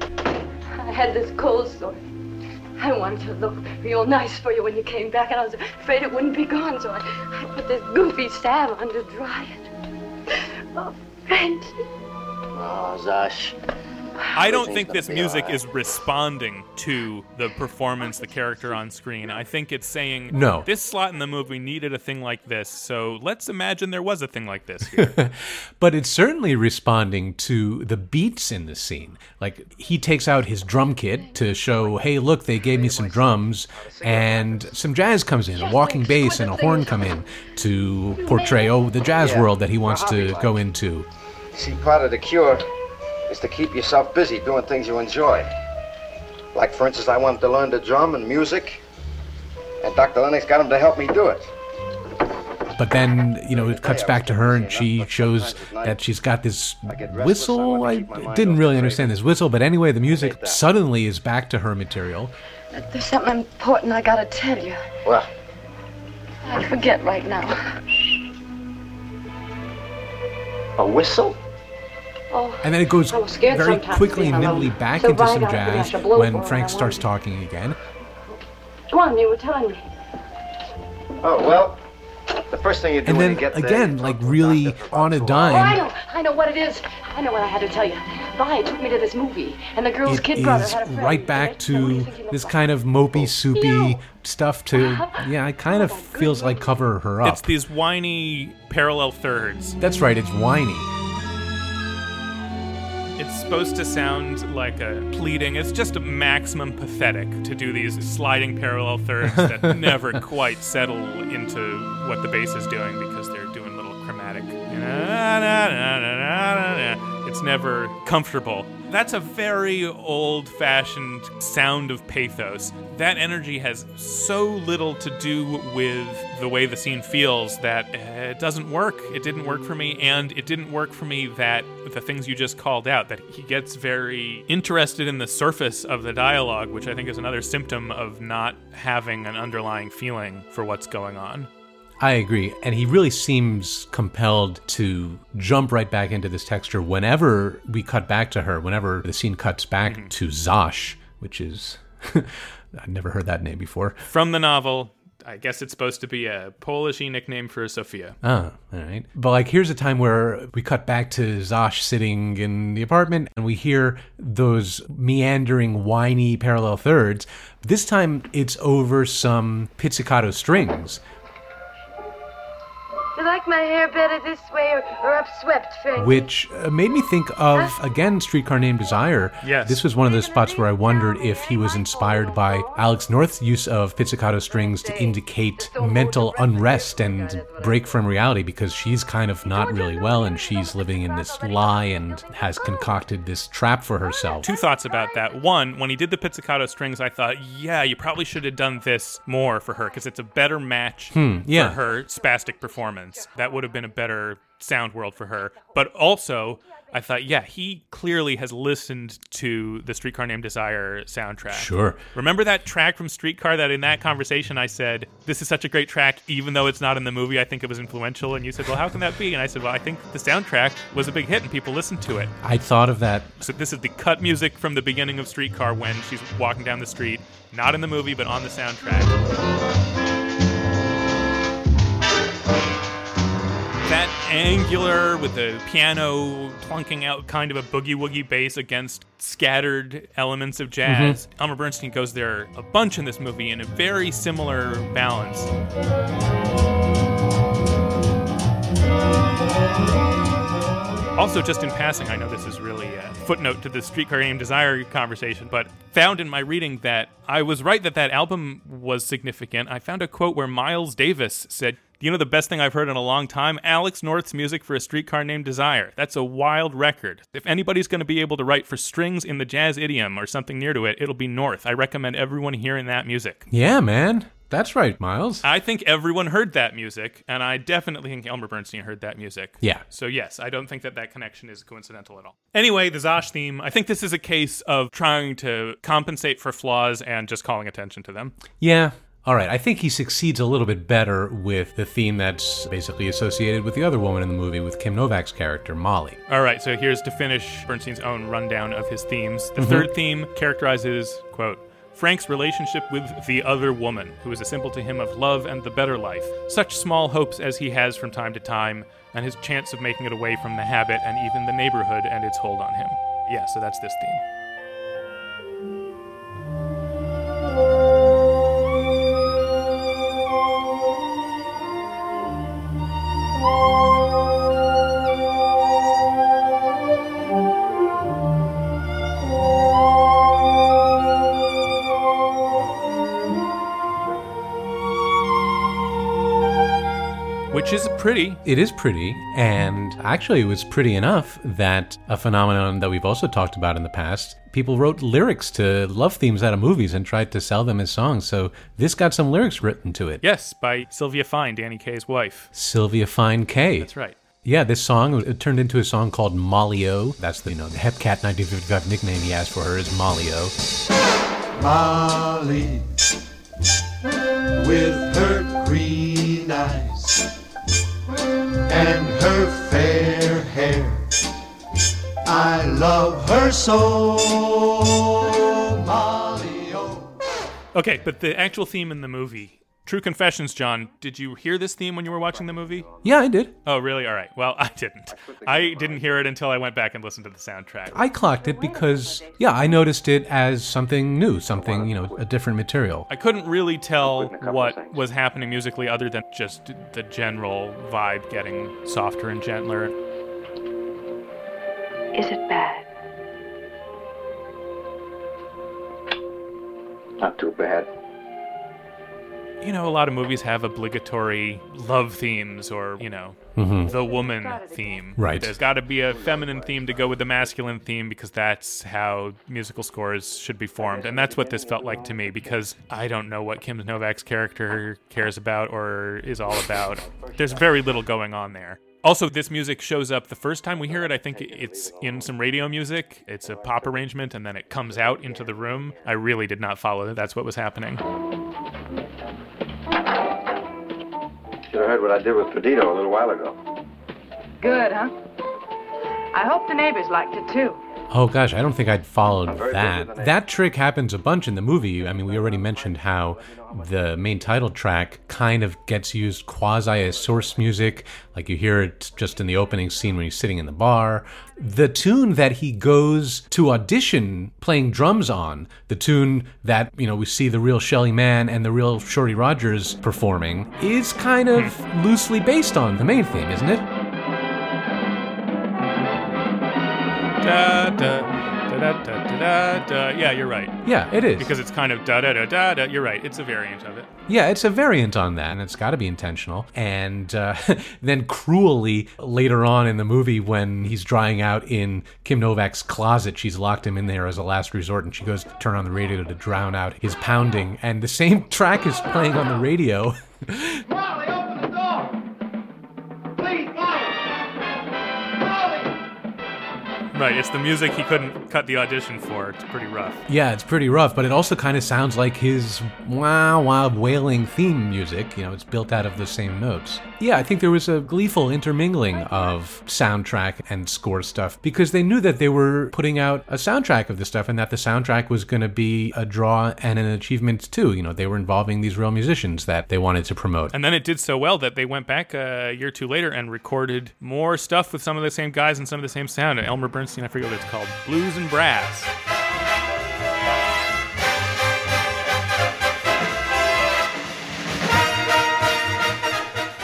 I had this cold sore. I wanted to look real nice for you when you came back, and I was afraid it wouldn't be gone, so I, I put this goofy salve on to dry it. Oh, Frankie. Oh, ah, Zosh. I don't think this music is responding to the performance the character on screen i think it's saying No. this slot in the movie needed a thing like this so let's imagine there was a thing like this here but it's certainly responding to the beats in the scene. Like he takes out his drum kit to show, hey, look, they gave me some drums, and some jazz comes in, a walking bass and a horn come in to portray, oh, the jazz world that he wants to go into. See, part of the cure is to keep yourself busy doing things you enjoy. Like, for instance, I wanted to learn the drum and music. And Dr. Lennox got him to help me do it. But then, you know, it cuts back to her and she shows that she's got this whistle. I didn't really understand this whistle, but anyway, the music suddenly is back to her material. There's something important I gotta tell you. Well, I forget right now. a whistle? Oh, And then it goes I was scared very quickly and alone. nimbly back So into some I think I jazz should blow for when Frank starts wanted. talking again. go on, you were telling me. Oh, well, the first thing you do And when then you get there, again, you talk like really on a about two hours. Oh, I dime, know, I know what it is. I know what I had to tell you. Vi took me to this movie, and the girl's it kid brother is had a friend. right back it. And what do you to think he looked this like? kind of mopey, soupy Ew. stuff to, oh yeah, it kind of feels like cover her up. It's these whiny parallel thirds. That's right, it's whiny. It's supposed to sound like a pleading. It's just a maximum pathetic to do these sliding parallel thirds that never quite settle into what the bass is doing because they're doing little chromatic. It's never comfortable. That's a very old fashioned sound of pathos. That energy has so little to do with the way the scene feels that uh, it doesn't work. It didn't work for me, and it didn't work for me that the things you just called out, that he gets very interested in the surface of the dialogue, which I think is another symptom of not having an underlying feeling for what's going on. I agree. And he really seems compelled to jump right back into this texture whenever we cut back to her, whenever the scene cuts back mhm. to Zosh, which is. I've never heard that name before. From the novel, I guess it's supposed to be a Polishy nickname for Sophia. Oh, all right. But like, here's a time where we cut back to Zosh sitting in the apartment and we hear those meandering, whiny parallel thirds. This time it's over some pizzicato strings. You like my hair better this way or, or upswept, Frank? which uh, made me think of again streetcar named desire Yes. this was one of those spots where i wondered if he was inspired by alex north's use of pizzicato strings to indicate mental unrest and break from reality because she's kind of not really well and she's living in this lie and has concocted this trap for herself Two thoughts about that. One, when he did the pizzicato strings, I thought, yeah, you probably should have done this more for her because it's a better match yeah. for her spastic performance. That would have been a better sound world for her. But also, I thought, yeah, he clearly has listened to the Streetcar Named Desire soundtrack. Sure. Remember that track from Streetcar that in that conversation I said, this is such a great track, even though it's not in the movie, I think it was influential. And you said, well, how can that be? And I said, well, I think the soundtrack was a big hit and people listened to it. i thought of that So this is the cut music from the beginning of Streetcar when she's walking down the street, not in the movie but on the soundtrack. That angular with the piano plunking out kind of a boogie woogie bass against scattered elements of jazz. Mm-hmm. Elmer Bernstein goes there a bunch in this movie in a very similar balance. Also, just in passing, I know this is really a footnote to the Streetcar Named Desire conversation, but found in my reading that I was right that that album was significant. I found a quote where Miles Davis said, You know, the best thing I've heard in a long time? Alex North's music for a streetcar named Desire. That's a wild record. If anybody's going to be able to write for strings in the jazz idiom or something near to it, it'll be North. I recommend everyone hearing that music. yeah man that's right miles I think everyone heard that music, and I definitely think Elmer Bernstein heard that music. Yeah. So, yes, I don't think that that connection is coincidental at all. Anyway, the Zosh theme, I think this is a case of trying to compensate for flaws and just calling attention to them. yeah all right i think he succeeds a little bit better with the theme that's basically associated with the other woman in the movie with kim novak's character molly All right, so here's to finish Bernstein's own rundown of his themes. The third mm-hmm. theme characterizes, quote, Frank's relationship with the other woman, who is a symbol to him of love and the better life. Such small hopes as he has from time to time, and his chance of making it away from the habit and even the neighborhood and its hold on him. Yeah, so that's this theme. Which is pretty. It is pretty, and actually, it was pretty enough that a phenomenon that we've also talked about in the past people wrote lyrics to love themes out of movies and tried to sell them as songs. So this got some lyrics written to it. Yes, by Sylvia Fine, Danny Kaye's wife. Sylvia Fine Kaye. That's right. Yeah, this song it turned into a song called Molly O. That's the you know the Hepcat 1955 nickname he has for her is Molly O. Molly with her green eyes and her fair hair. I love her so, Molly. Okay, but the actual theme in the movie, True Confessions, John, did you hear this theme when you were watching the movie? Yeah, I did. Oh, really? All right. Well, I didn't. I didn't hear it until I went back and listened to the soundtrack. I clocked it because yeah, I noticed it as something new, something you know, a different material. I couldn't really tell what was happening musically other than just the general vibe getting softer and gentler. Is it bad? Not too bad. You know, a lot of movies have obligatory love themes or, you know, mm-hmm. the woman theme. Right. There's got to be a feminine theme to go with the masculine theme because that's how musical scores should be formed. And that's what this felt like to me because I don't know what Kim Novak's character cares about or is all about. There's very little going on there. Also, this music shows up the first time we hear it. I think it's in some radio music. It's a pop arrangement, and then it comes out into the room. I really did not follow that that's what was happening. Should have heard what I did with Perdido a little while ago. Good, huh? I hope the neighbors liked it too. Oh gosh, I don't think I'd followed that. good, isn't it? That trick happens a bunch in the movie. I mean, we already mentioned how the main title track kind of gets used quasi as source music. Like you hear it just in the opening scene when he's sitting in the bar. The tune that he goes to audition playing drums on, the tune that, you know, we see the real Shelly Manne and the real Shorty Rogers performing, is kind of loosely based on the main theme, isn't it? Da, da, da, da, da, da, da, da. Yeah, you're right. Yeah, it is. Because it's kind of da da da da da. You're right. It's a variant of it. Yeah, it's a variant on that, and it's got to be intentional. And uh, then cruelly later on in the movie, when he's drying out in Kim Novak's closet, she's locked him in there as a last resort, and she goes to turn on the radio to drown out his pounding. And the same track is playing on the radio. Right. It's the music he couldn't cut the audition for. It's pretty rough. yeah, it's pretty rough, but it also kind of sounds like his wow wow wailing theme music. You know, it's built out of the same notes. Yeah, I think there was a gleeful intermingling of soundtrack and score stuff because they knew that they were putting out a soundtrack of this stuff and that the soundtrack was going to be a draw and an achievement too. You know, they were involving these real musicians that they wanted to promote. And then it did so well that they went back a year or two later and recorded more stuff with some of the same guys and some of the same sound. Elmer Bernstein, I forget what it's called, Blues and Brass.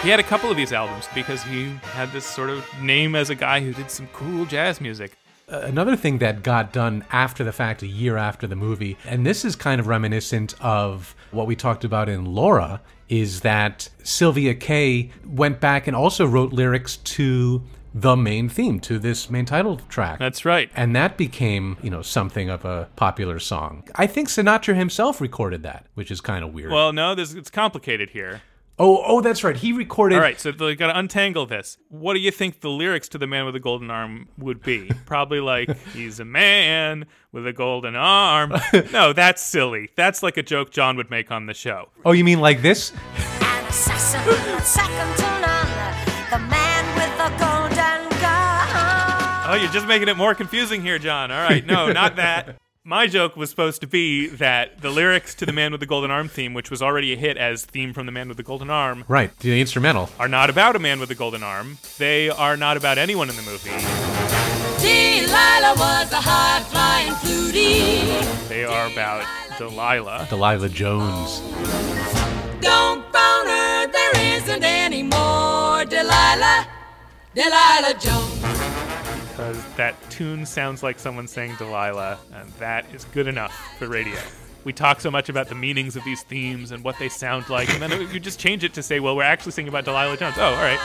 He had a couple of these albums because he had this sort of name as a guy who did some cool jazz music. Uh, another thing that got done after the fact, a year after the movie, and this is kind of reminiscent of what we talked about in Laura, is that Sylvia Kaye went back and also wrote lyrics to the main theme, to this main title track. That's right. and that became, you know, something of a popular song. I think Sinatra himself recorded that, which is kind of weird. Well, no, this, it's complicated here. oh, oh, that's right. He recorded. All right, so they got to untangle this. What do you think the lyrics to "The Man with the Golden Arm" would be? Probably like, "He's a man with a golden arm." No, that's silly. That's like a joke John would make on the show. Oh, you mean like this? Oh, you're just making it more confusing here, John. All right, no, not that. My joke was supposed to be that the lyrics to "The Man with the Golden Arm" theme, which was already a hit as theme from "The Man with the Golden Arm," Right, the instrumental. are not about a man with a golden arm. They are not about anyone in the movie. Delilah was a high flying flutie. They are about Delilah. Delilah Jones. Don't phone her, there isn't any more. Delilah, Delilah Jones. Because that tune sounds like someone saying Delilah, and that is good enough for radio. We talk so much about the meanings of these themes and what they sound like, and then you just change it to say, well, we're actually singing about Delilah Jones. Oh, all right.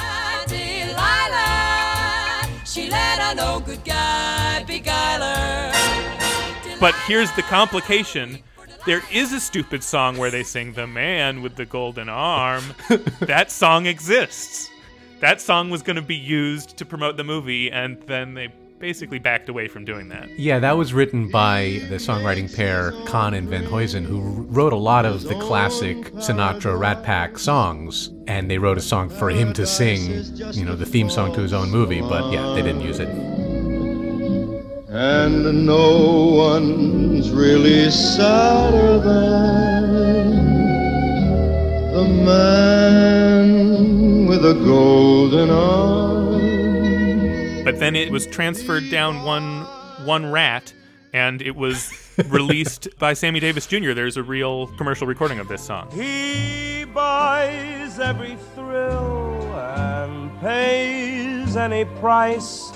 Delilah, she let a no good guy beguile her. But here's the complication. There is a stupid song where they sing "The Man with the Golden Arm." that song exists. That song was going to be used to promote the movie, and then they basically backed away from doing that. Yeah, that was written by the songwriting pair Cahn and Van Heusen, who wrote a lot of the classic Sinatra Rat Pack songs. And they wrote a song for him to sing, you know, the theme song to his own movie, but yeah, they didn't use it. And no one's really sadder than the man with a golden arm. But then it was transferred down one one rat, and it was released by Sammy Davis Jr. There's a real commercial recording of this song. He buys every thrill and pays any price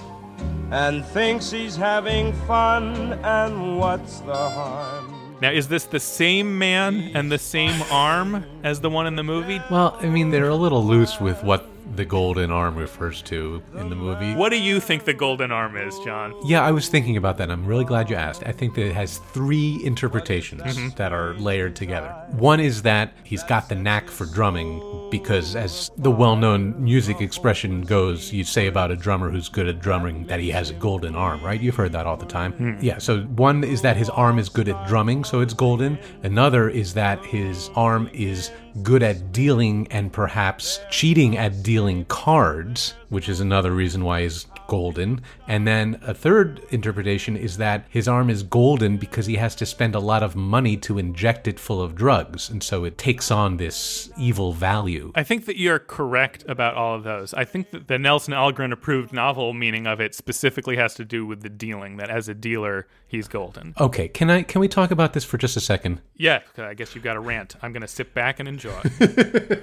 and thinks he's having fun, and what's the harm? Now, is this the same man and the same arm as the one in the movie? Well, I mean, they're a little loose with what the golden arm refers to in the movie. What do you think the golden arm is, John? Yeah, I was thinking about that. I'm really glad you asked. I think that it has three interpretations mm-hmm. that are layered together. One is that he's got the knack for drumming because, as the well known music expression goes, you say about a drummer who's good at drumming that he has a golden arm, right? You've heard that all the time. Hmm. Yeah, so one is that his arm is good at drumming, so it's golden. Another is that his arm is good at dealing and perhaps cheating at dealing cards, which is another reason why he's golden. And then a third interpretation is that his arm is golden because he has to spend a lot of money to inject it full of drugs. And so it takes on this evil value. I think that you're correct about all of those. I think that the Nelson Algren approved novel meaning of it specifically has to do with the dealing, that as a dealer, he's golden. Okay, can I can we talk about this for just a second? Yeah, I guess you've got a rant. I'm going to sit back and enjoy.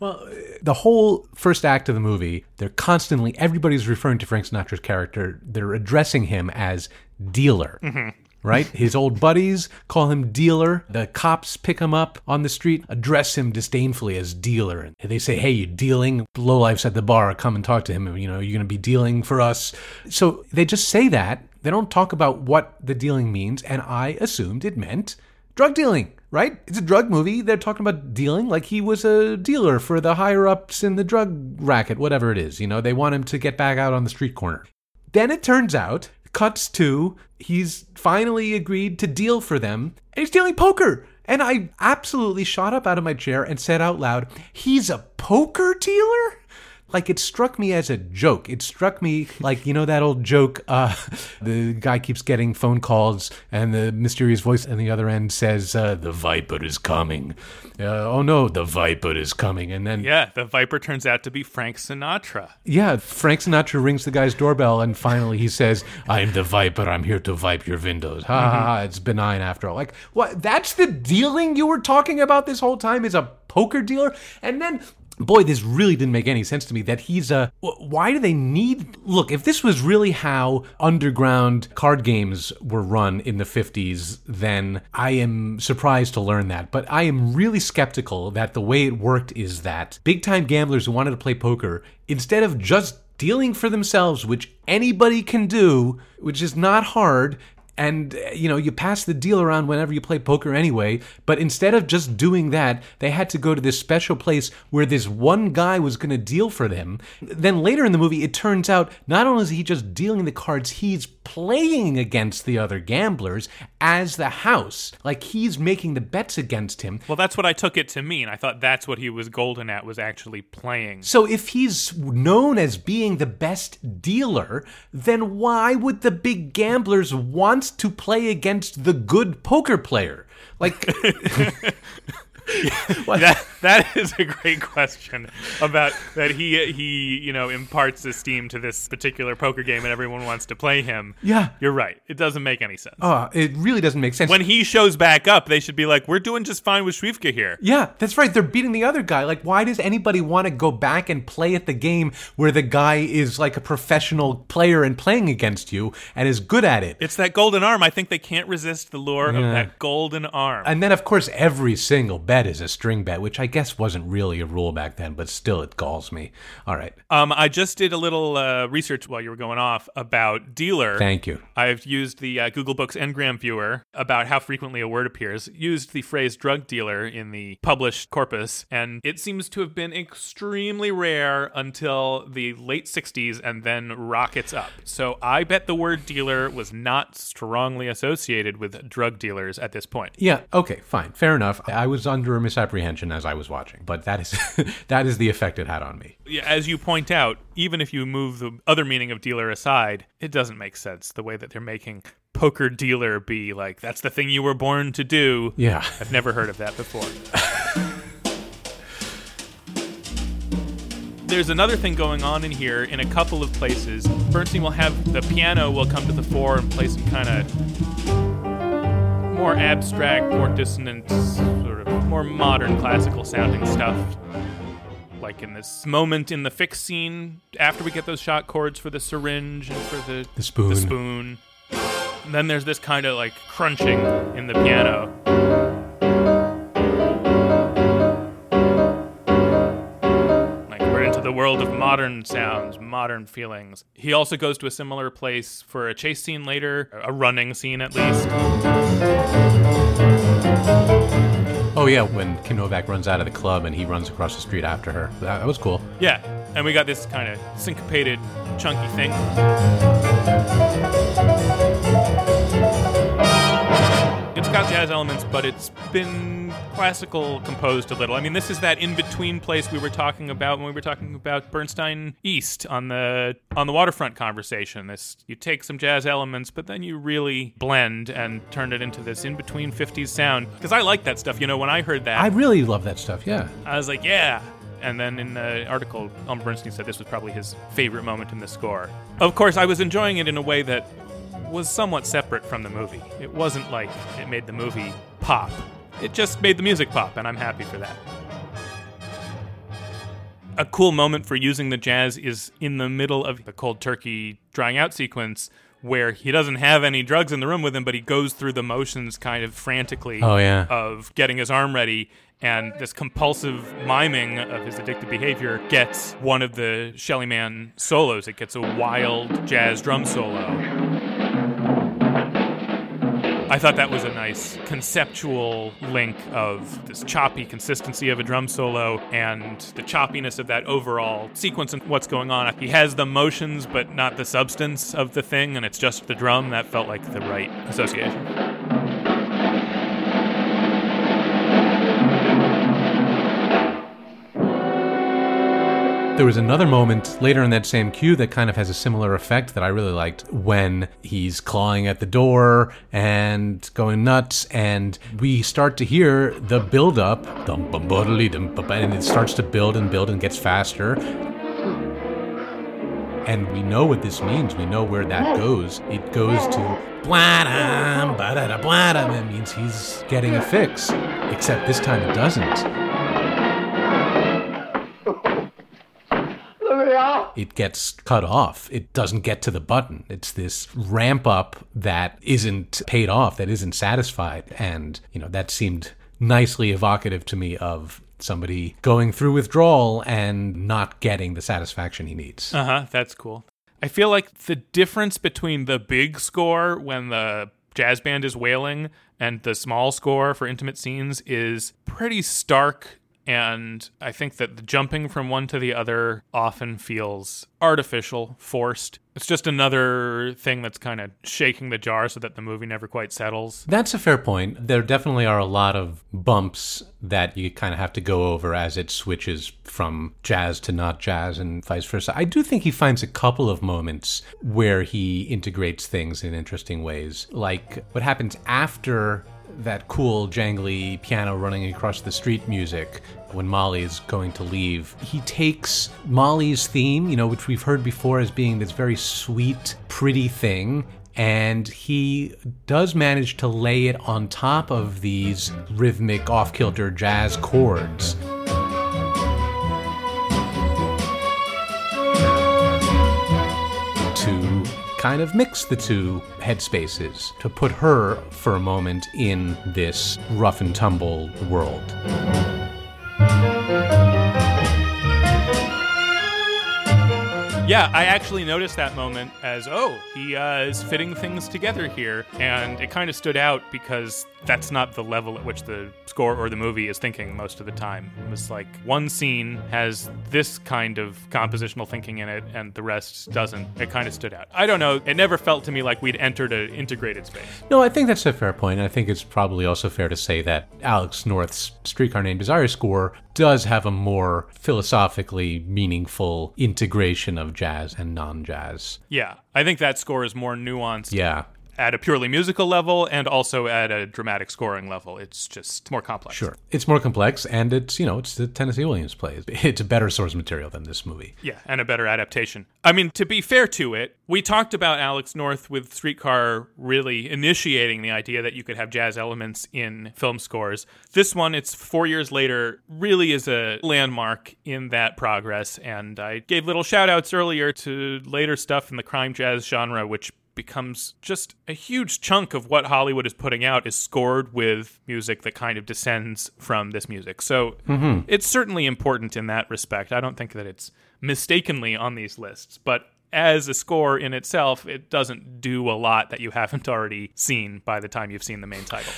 Well, the whole first act of the movie, they're constantly everybody's referring to Frank Sinatra's character. They're addressing him as dealer. Mm-hmm. Right? His old buddies call him dealer. The cops pick him up on the street, address him disdainfully as dealer. And they say, Hey, you dealing? Lowlifes at the bar, come and talk to him. You know, you're going to be dealing for us. So they just say that. They don't talk about what the dealing means. And I assumed it meant drug dealing, right? It's a drug movie. They're talking about dealing like he was a dealer for the higher ups in the drug racket, whatever it is. You know, they want him to get back out on the street corner. Then it turns out, cuts to, he's finally agreed to deal for them, and he's dealing poker. And I absolutely shot up out of my chair and said out loud, He's a poker dealer? Like it struck me as a joke. It struck me like you know that old joke. Uh, the guy keeps getting phone calls, and the mysterious voice on the other end says, uh, "The viper is coming." Uh, oh no, the viper is coming, and then yeah, the Viper turns out to be Frank Sinatra. yeah, Frank Sinatra rings the guy's doorbell, and finally he says, "I'm the viper. I'm here to vipe your windows." Ha ha ha! It's benign after all. Like what? That's the dealing you were talking about this whole time is a poker dealer, and then. Boy, this really didn't make any sense to me that he's a. Why do they need. Look, if this was really how underground card games were run in the 50s, then I am surprised to learn that. But I am really skeptical that the way it worked is that big time gamblers who wanted to play poker, instead of just dealing for themselves, which anybody can do, which is not hard, and uh, you know you pass the deal around whenever you play poker anyway but instead of just doing that they had to go to this special place where this one guy was going to deal for them. Then later in the movie it turns out not only is he just dealing the cards he's playing against the other gamblers as the house like he's making the bets against him Well, that's what I took it to mean. I thought that's what he was golden at was actually playing. So if he's known as being the best dealer, then why would the big gamblers want to play against the good poker player? Like that that is a great question about that he he you know imparts esteem to this particular poker game and everyone wants to play him. Yeah. You're right. It doesn't make any sense. oh, it really doesn't make sense. when he shows back up, they should be like, "We're doing just fine with Schwiefka here." yeah, that's right. They're beating the other guy. Like, why does anybody want to go back and play at the game where the guy is like a professional player and playing against you and is good at it? It's that golden arm. I think they can't resist the lure Yeah. of that golden arm. And then, of course, every single bet is a string bet, which I guess wasn't really a rule back then, but still it galls me. All right. Um, I just did a little uh, research while you were going off about dealer. Thank you. I've used the uh, Google Books Ngram viewer about how frequently a word appears, used the phrase drug dealer in the published corpus, and it seems to have been extremely rare until the late 60s and then rockets up. So I bet the word dealer was not strongly associated with drug dealers at this point. Yeah, okay, fine. Fair enough. I was under a misapprehension as I was watching, but that is that is the effect it had on me. Yeah, As you point out, even if you move the other meaning of dealer aside, it doesn't make sense the way that they're making poker dealer be like that's the thing you were born to do. Yeah. I've never heard of that before. There's another thing going on in here in a couple of places. Bernstein will have the piano will come to the fore and play some kind of more abstract, more dissonant, sort of more modern classical sounding stuff. Like in this moment in the fix scene, after we get those shock chords for the syringe and for the, The spoon. The spoon. And then there's this kind of like crunching in the piano. The world of modern sounds, modern feelings. He also goes to a similar place for a chase scene later, a running scene at least. Oh yeah, when Kim Novak runs out of the club and he runs across the street after her. That, that was cool. Yeah, and we got this kind of syncopated, chunky thing. It's got jazz elements, but it's been classical composed a little. I mean, this is that in-between place we were talking about when we were talking about Bernstein East on the on the waterfront conversation. This you take some jazz elements, but then you really blend and turn it into this in-between 50s sound. Because I like that stuff. You know, when I heard that, I really love that stuff. Yeah. I was like, yeah. And then in the article, Elmer Bernstein said this was probably his favorite moment in the score. Of course, I was enjoying it in a way that was somewhat separate from the movie. It wasn't like it made the movie pop. It just made the music pop, and I'm happy for that. A cool moment for using the jazz is in the middle of the cold turkey drying out sequence where he doesn't have any drugs in the room with him, but he goes through the motions kind of frantically Oh, yeah. of getting his arm ready. And this compulsive miming of his addictive behavior gets one of the Shelly Manne solos. It gets a wild jazz drum solo. I thought that was a nice conceptual link of this choppy consistency of a drum solo and the choppiness of that overall sequence and what's going on. He has the motions, but not the substance of the thing, and it's just the drum. That felt like the right association. There was another moment later in that same cue that kind of has a similar effect that I really liked when he's clawing at the door and going nuts, and we start to hear the build up, and it starts to build and build and gets faster. And we know what this means. We know where that goes. It goes to. It means he's getting a fix. Except this time it doesn't. It gets cut off. It doesn't get to the button. It's this ramp up that isn't paid off, that isn't satisfied. And, you know, that seemed nicely evocative to me of somebody going through withdrawal and not getting the satisfaction he needs. Uh huh. That's cool. I feel like the difference between the big score when the jazz band is wailing and the small score for intimate scenes is pretty stark. And I think that the jumping from one to the other often feels artificial, forced. It's just another thing that's kind of shaking the jar so that the movie never quite settles. That's a fair point. There definitely are a lot of bumps that you kind of have to go over as it switches from jazz to not jazz and vice versa. I do think he finds a couple of moments where he integrates things in interesting ways, like what happens after that cool jangly piano running across the street music when Molly is going to leave. He takes Molly's theme, you know, which we've heard before as being this very sweet, pretty thing, and he does manage to lay it on top of these rhythmic off kilter jazz chords. kind of mix the two headspaces to put her for a moment in this rough and tumble world. Yeah, I actually noticed that moment as oh, he uh, is fitting things together here, and it kind of stood out because that's not the level at which the score or the movie is thinking most of the time. It was like one scene has this kind of compositional thinking in it and the rest doesn't. It kind of stood out. I don't know. It never felt to me like we'd entered an integrated space. No, I think that's a fair point. I think it's probably also fair to say that Alex North's Streetcar Named Desire score does have a more philosophically meaningful integration of jazz and non-jazz. Yeah, I think that score is more nuanced. Yeah. At a purely musical level and also at a dramatic scoring level. It's just more complex. Sure. It's more complex and it's, you know, it's the Tennessee Williams play. It's a better source material than this movie. Yeah, and a better adaptation. I mean, to be fair to it, we talked about Alex North with Streetcar really initiating the idea that you could have jazz elements in film scores. This one, it's four years later, really is a landmark in that progress. And I gave little shout outs earlier to later stuff in the crime jazz genre, which becomes just a huge chunk of what Hollywood is putting out is scored with music that kind of descends from this music. So Mhm. it's certainly important in that respect. I don't think that it's mistakenly on these lists, but as a score in itself, it doesn't do a lot that you haven't already seen by the time you've seen the main title.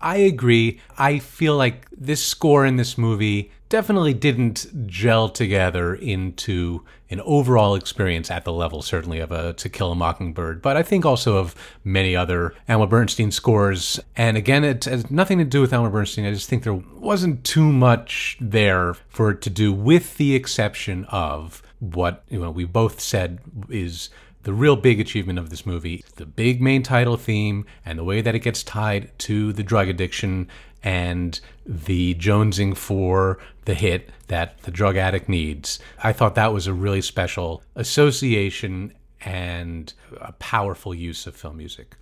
I agree. I feel like this score in this movie definitely didn't gel together into an overall experience at the level, certainly, of a To Kill a Mockingbird, but I think also of many other Elmer Bernstein scores. And again, it has nothing to do with Elmer Bernstein. I just think there wasn't too much there for it to do, with the exception of what you know we both said is the real big achievement of this movie the big main title theme and the way that it gets tied to the drug addiction and the jonesing for the hit that the drug addict needs. I thought that was a really special association and a powerful use of film music.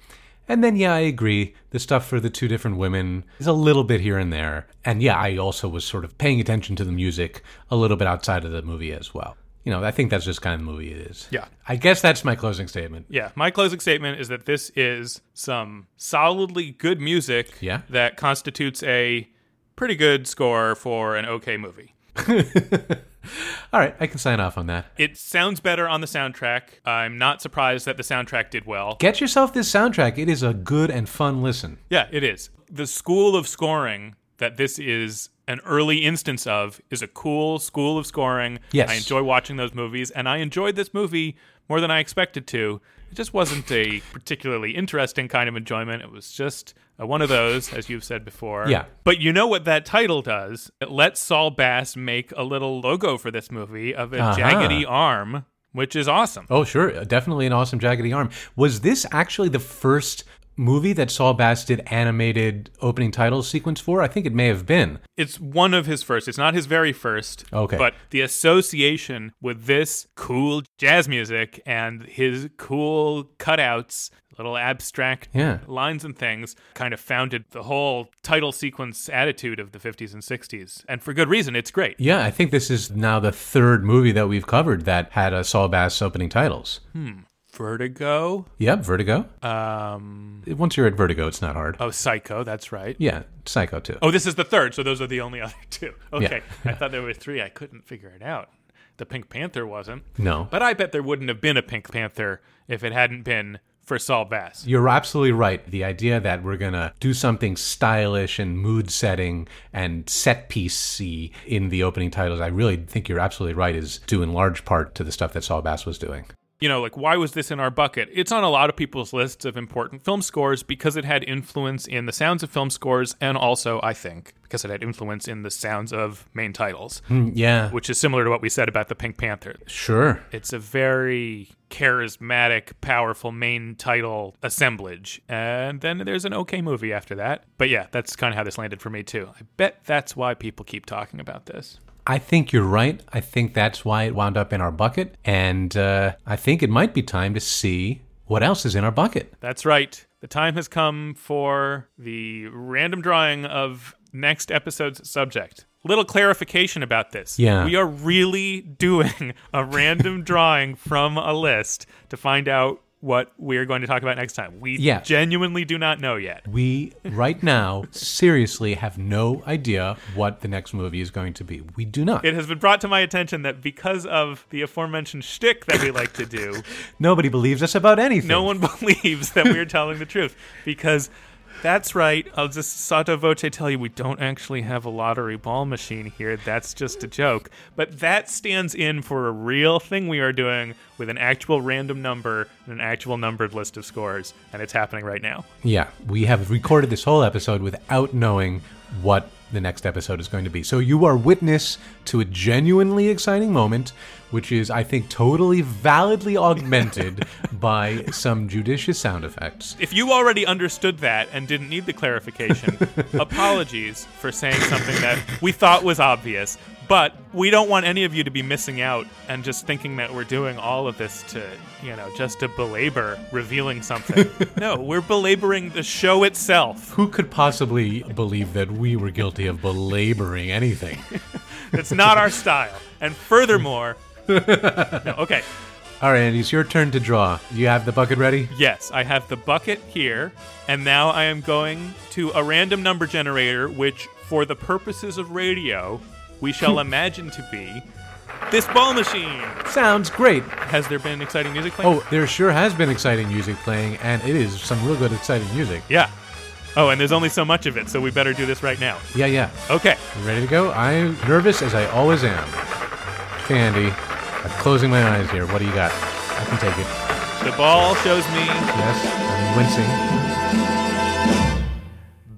And then, yeah, I agree. The stuff for the two different women is a little bit here and there. And yeah, I also was sort of paying attention to the music a little bit outside of the movie as well. You know, I think that's just kind of the movie it is. Yeah. I guess that's my closing statement. Yeah, my closing statement is that this is some solidly good music Yeah. that constitutes a pretty good score for an okay movie. All right, I can sign off on that. It sounds better on the soundtrack. I'm not surprised that the soundtrack did well. Get yourself this soundtrack. It is a good and fun listen. Yeah, it is. The school of scoring that this is an early instance of is a cool school of scoring. Yes. I enjoy watching those movies, and I enjoyed this movie more than I expected to. It just wasn't a particularly interesting kind of enjoyment. It was just uh, one of those, as you've said before. Yeah. But you know what that title does? It lets Saul Bass make a little logo for this movie of a Uh-huh. jaggedy arm, which is awesome. Oh, sure. Definitely an awesome jaggedy arm. Was this actually the first movie that Saul Bass did animated opening title sequence for? I think it may have been. It's one of his first. It's not his very first. Okay. But the association with this cool jazz music and his cool cutouts, little abstract Yeah. lines and things, kind of founded the whole title sequence attitude of the 50s and 60s. And for good reason. It's great. Yeah, I think this is now the third movie that we've covered that had a Saul Bass opening titles. Hmm. Vertigo. Yep, Vertigo. Um. Once you're at Vertigo, it's not hard. Oh, Psycho. That's right. Yeah, Psycho too. Oh, this is the third, so those are the only other two. Okay. I thought there were three. I couldn't figure it out. The Pink Panther wasn't. No. But I bet there wouldn't have been a Pink Panther if it hadn't been for Saul Bass. You're absolutely right. The idea that we're going to do something stylish and mood setting and set piecey in the opening titles, I really think you're absolutely right, is due in large part to the stuff that Saul Bass was doing. You know, like why was this in our bucket? It's on a lot of people's lists of important film scores because it had influence in the sounds of film scores and also, I think, because it had influence in the sounds of main titles. Hmm, yeah. Which is similar to what we said about the Pink Panther. Sure. It's a very charismatic, powerful main title assemblage. And then there's an okay movie after that. But yeah, that's kind of how this landed for me too. I bet that's why people keep talking about this. I think you're right. I think that's why it wound up in our bucket. And uh, I think it might be time to see what else is in our bucket. That's right. The time has come for the random drawing of next episode's subject. Little clarification about this. Yeah. We are really doing a random drawing from a list to find out what we're going to talk about next time. We Yeah. genuinely do not know yet. We, right now, seriously have no idea what the next movie is going to be. We do not. It has been brought to my attention that because of the aforementioned shtick that we like to do, Nobody believes us about anything. no one believes that we're telling the truth. Because that's right. I'll just sotto voce tell you we don't actually have a lottery ball machine here. That's just a joke. But that stands in for a real thing we are doing with an actual random number and an actual numbered list of scores. And it's happening right now. Yeah, we have recorded this whole episode without knowing what the next episode is going to be. So you are witness to a genuinely exciting moment, which is, I think, totally validly augmented by some judicious sound effects. If you already understood that and didn't need the clarification, apologies for saying something that we thought was obvious. But we don't want any of you to be missing out and just thinking that we're doing all of this to, you know, just to belabor revealing something. no, we're belaboring the show itself. Who could possibly believe that we were guilty of belaboring anything? It's not our style. And furthermore, no, okay. All right, Andy, it's your turn to draw. You have the bucket ready? Yes, I have the bucket here, and now I am going to a random number generator, which, for the purposes of radio, we shall hmm. imagine to be this ball machine. Sounds great. Has there been exciting music playing? Oh, there sure has been exciting music playing, and it is some real good, exciting music. yeah. Oh, and there's only so much of it, so we better do this right now. Yeah, yeah. Okay. You ready to go? I'm nervous as I always am. Candy, I'm closing my eyes here. What do you got? I can take it. The ball shows me Yes, I'm wincing.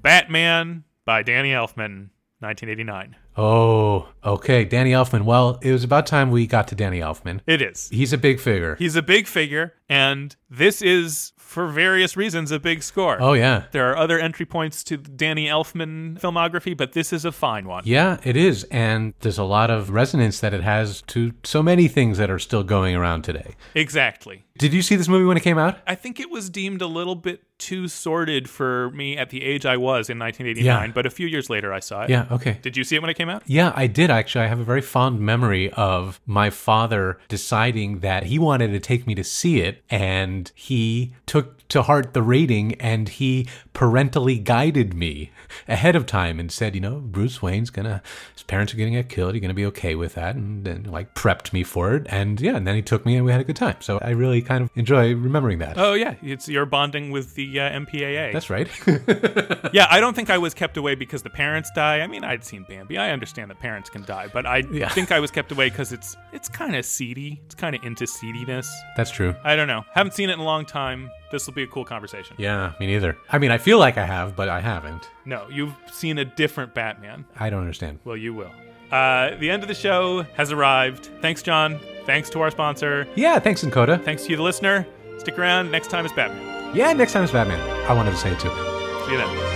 Batman by Danny Elfman, 1989. Oh, okay. Danny Elfman. Well, it was about time we got to Danny Elfman. It is. He's a big figure. He's a big figure, and this is, for various reasons, a big score. Oh, yeah. There are other entry points to Danny Elfman filmography, but this is a fine one. Yeah, it is. And there's a lot of resonance that it has to so many things that are still going around today. Exactly. Did you see this movie when it came out? I think it was deemed a little bit too sordid for me at the age I was in 1989, Yeah. but a few years later I saw it. Yeah, okay. Did you see it when it came out? Yeah, I did actually. I have a very fond memory of my father deciding that he wanted to take me to see it, and he took to heart the rating and he parentally guided me ahead of time and said, you know, Bruce Wayne's gonna, his parents are gonna get killed. You're gonna be okay with that, and then like prepped me for it, and yeah, and then he took me and we had a good time. So I really kind of enjoy remembering that. Oh yeah, it's you're bonding with the uh, MPAA. That's right. yeah, I don't think I was kept away because the parents die. I mean, I'd seen Bambi. I understand that parents can die, but I Yeah. think I was kept away because it's it's kind of seedy. It's kind of into seediness. That's true. I don't know. Haven't seen it in a long time. This will be a cool conversation. Yeah, me neither. I mean, I feel like I have, but I haven't. No, you've seen a different Batman. I don't understand. Well, you will. Uh, the end of the show has arrived. Thanks, John. Thanks to our sponsor. Yeah, thanks, nkoda. Thanks to you, the listener. Stick around. Next time is Batman. Yeah, next time it's Batman. I wanted to say it too. See you then.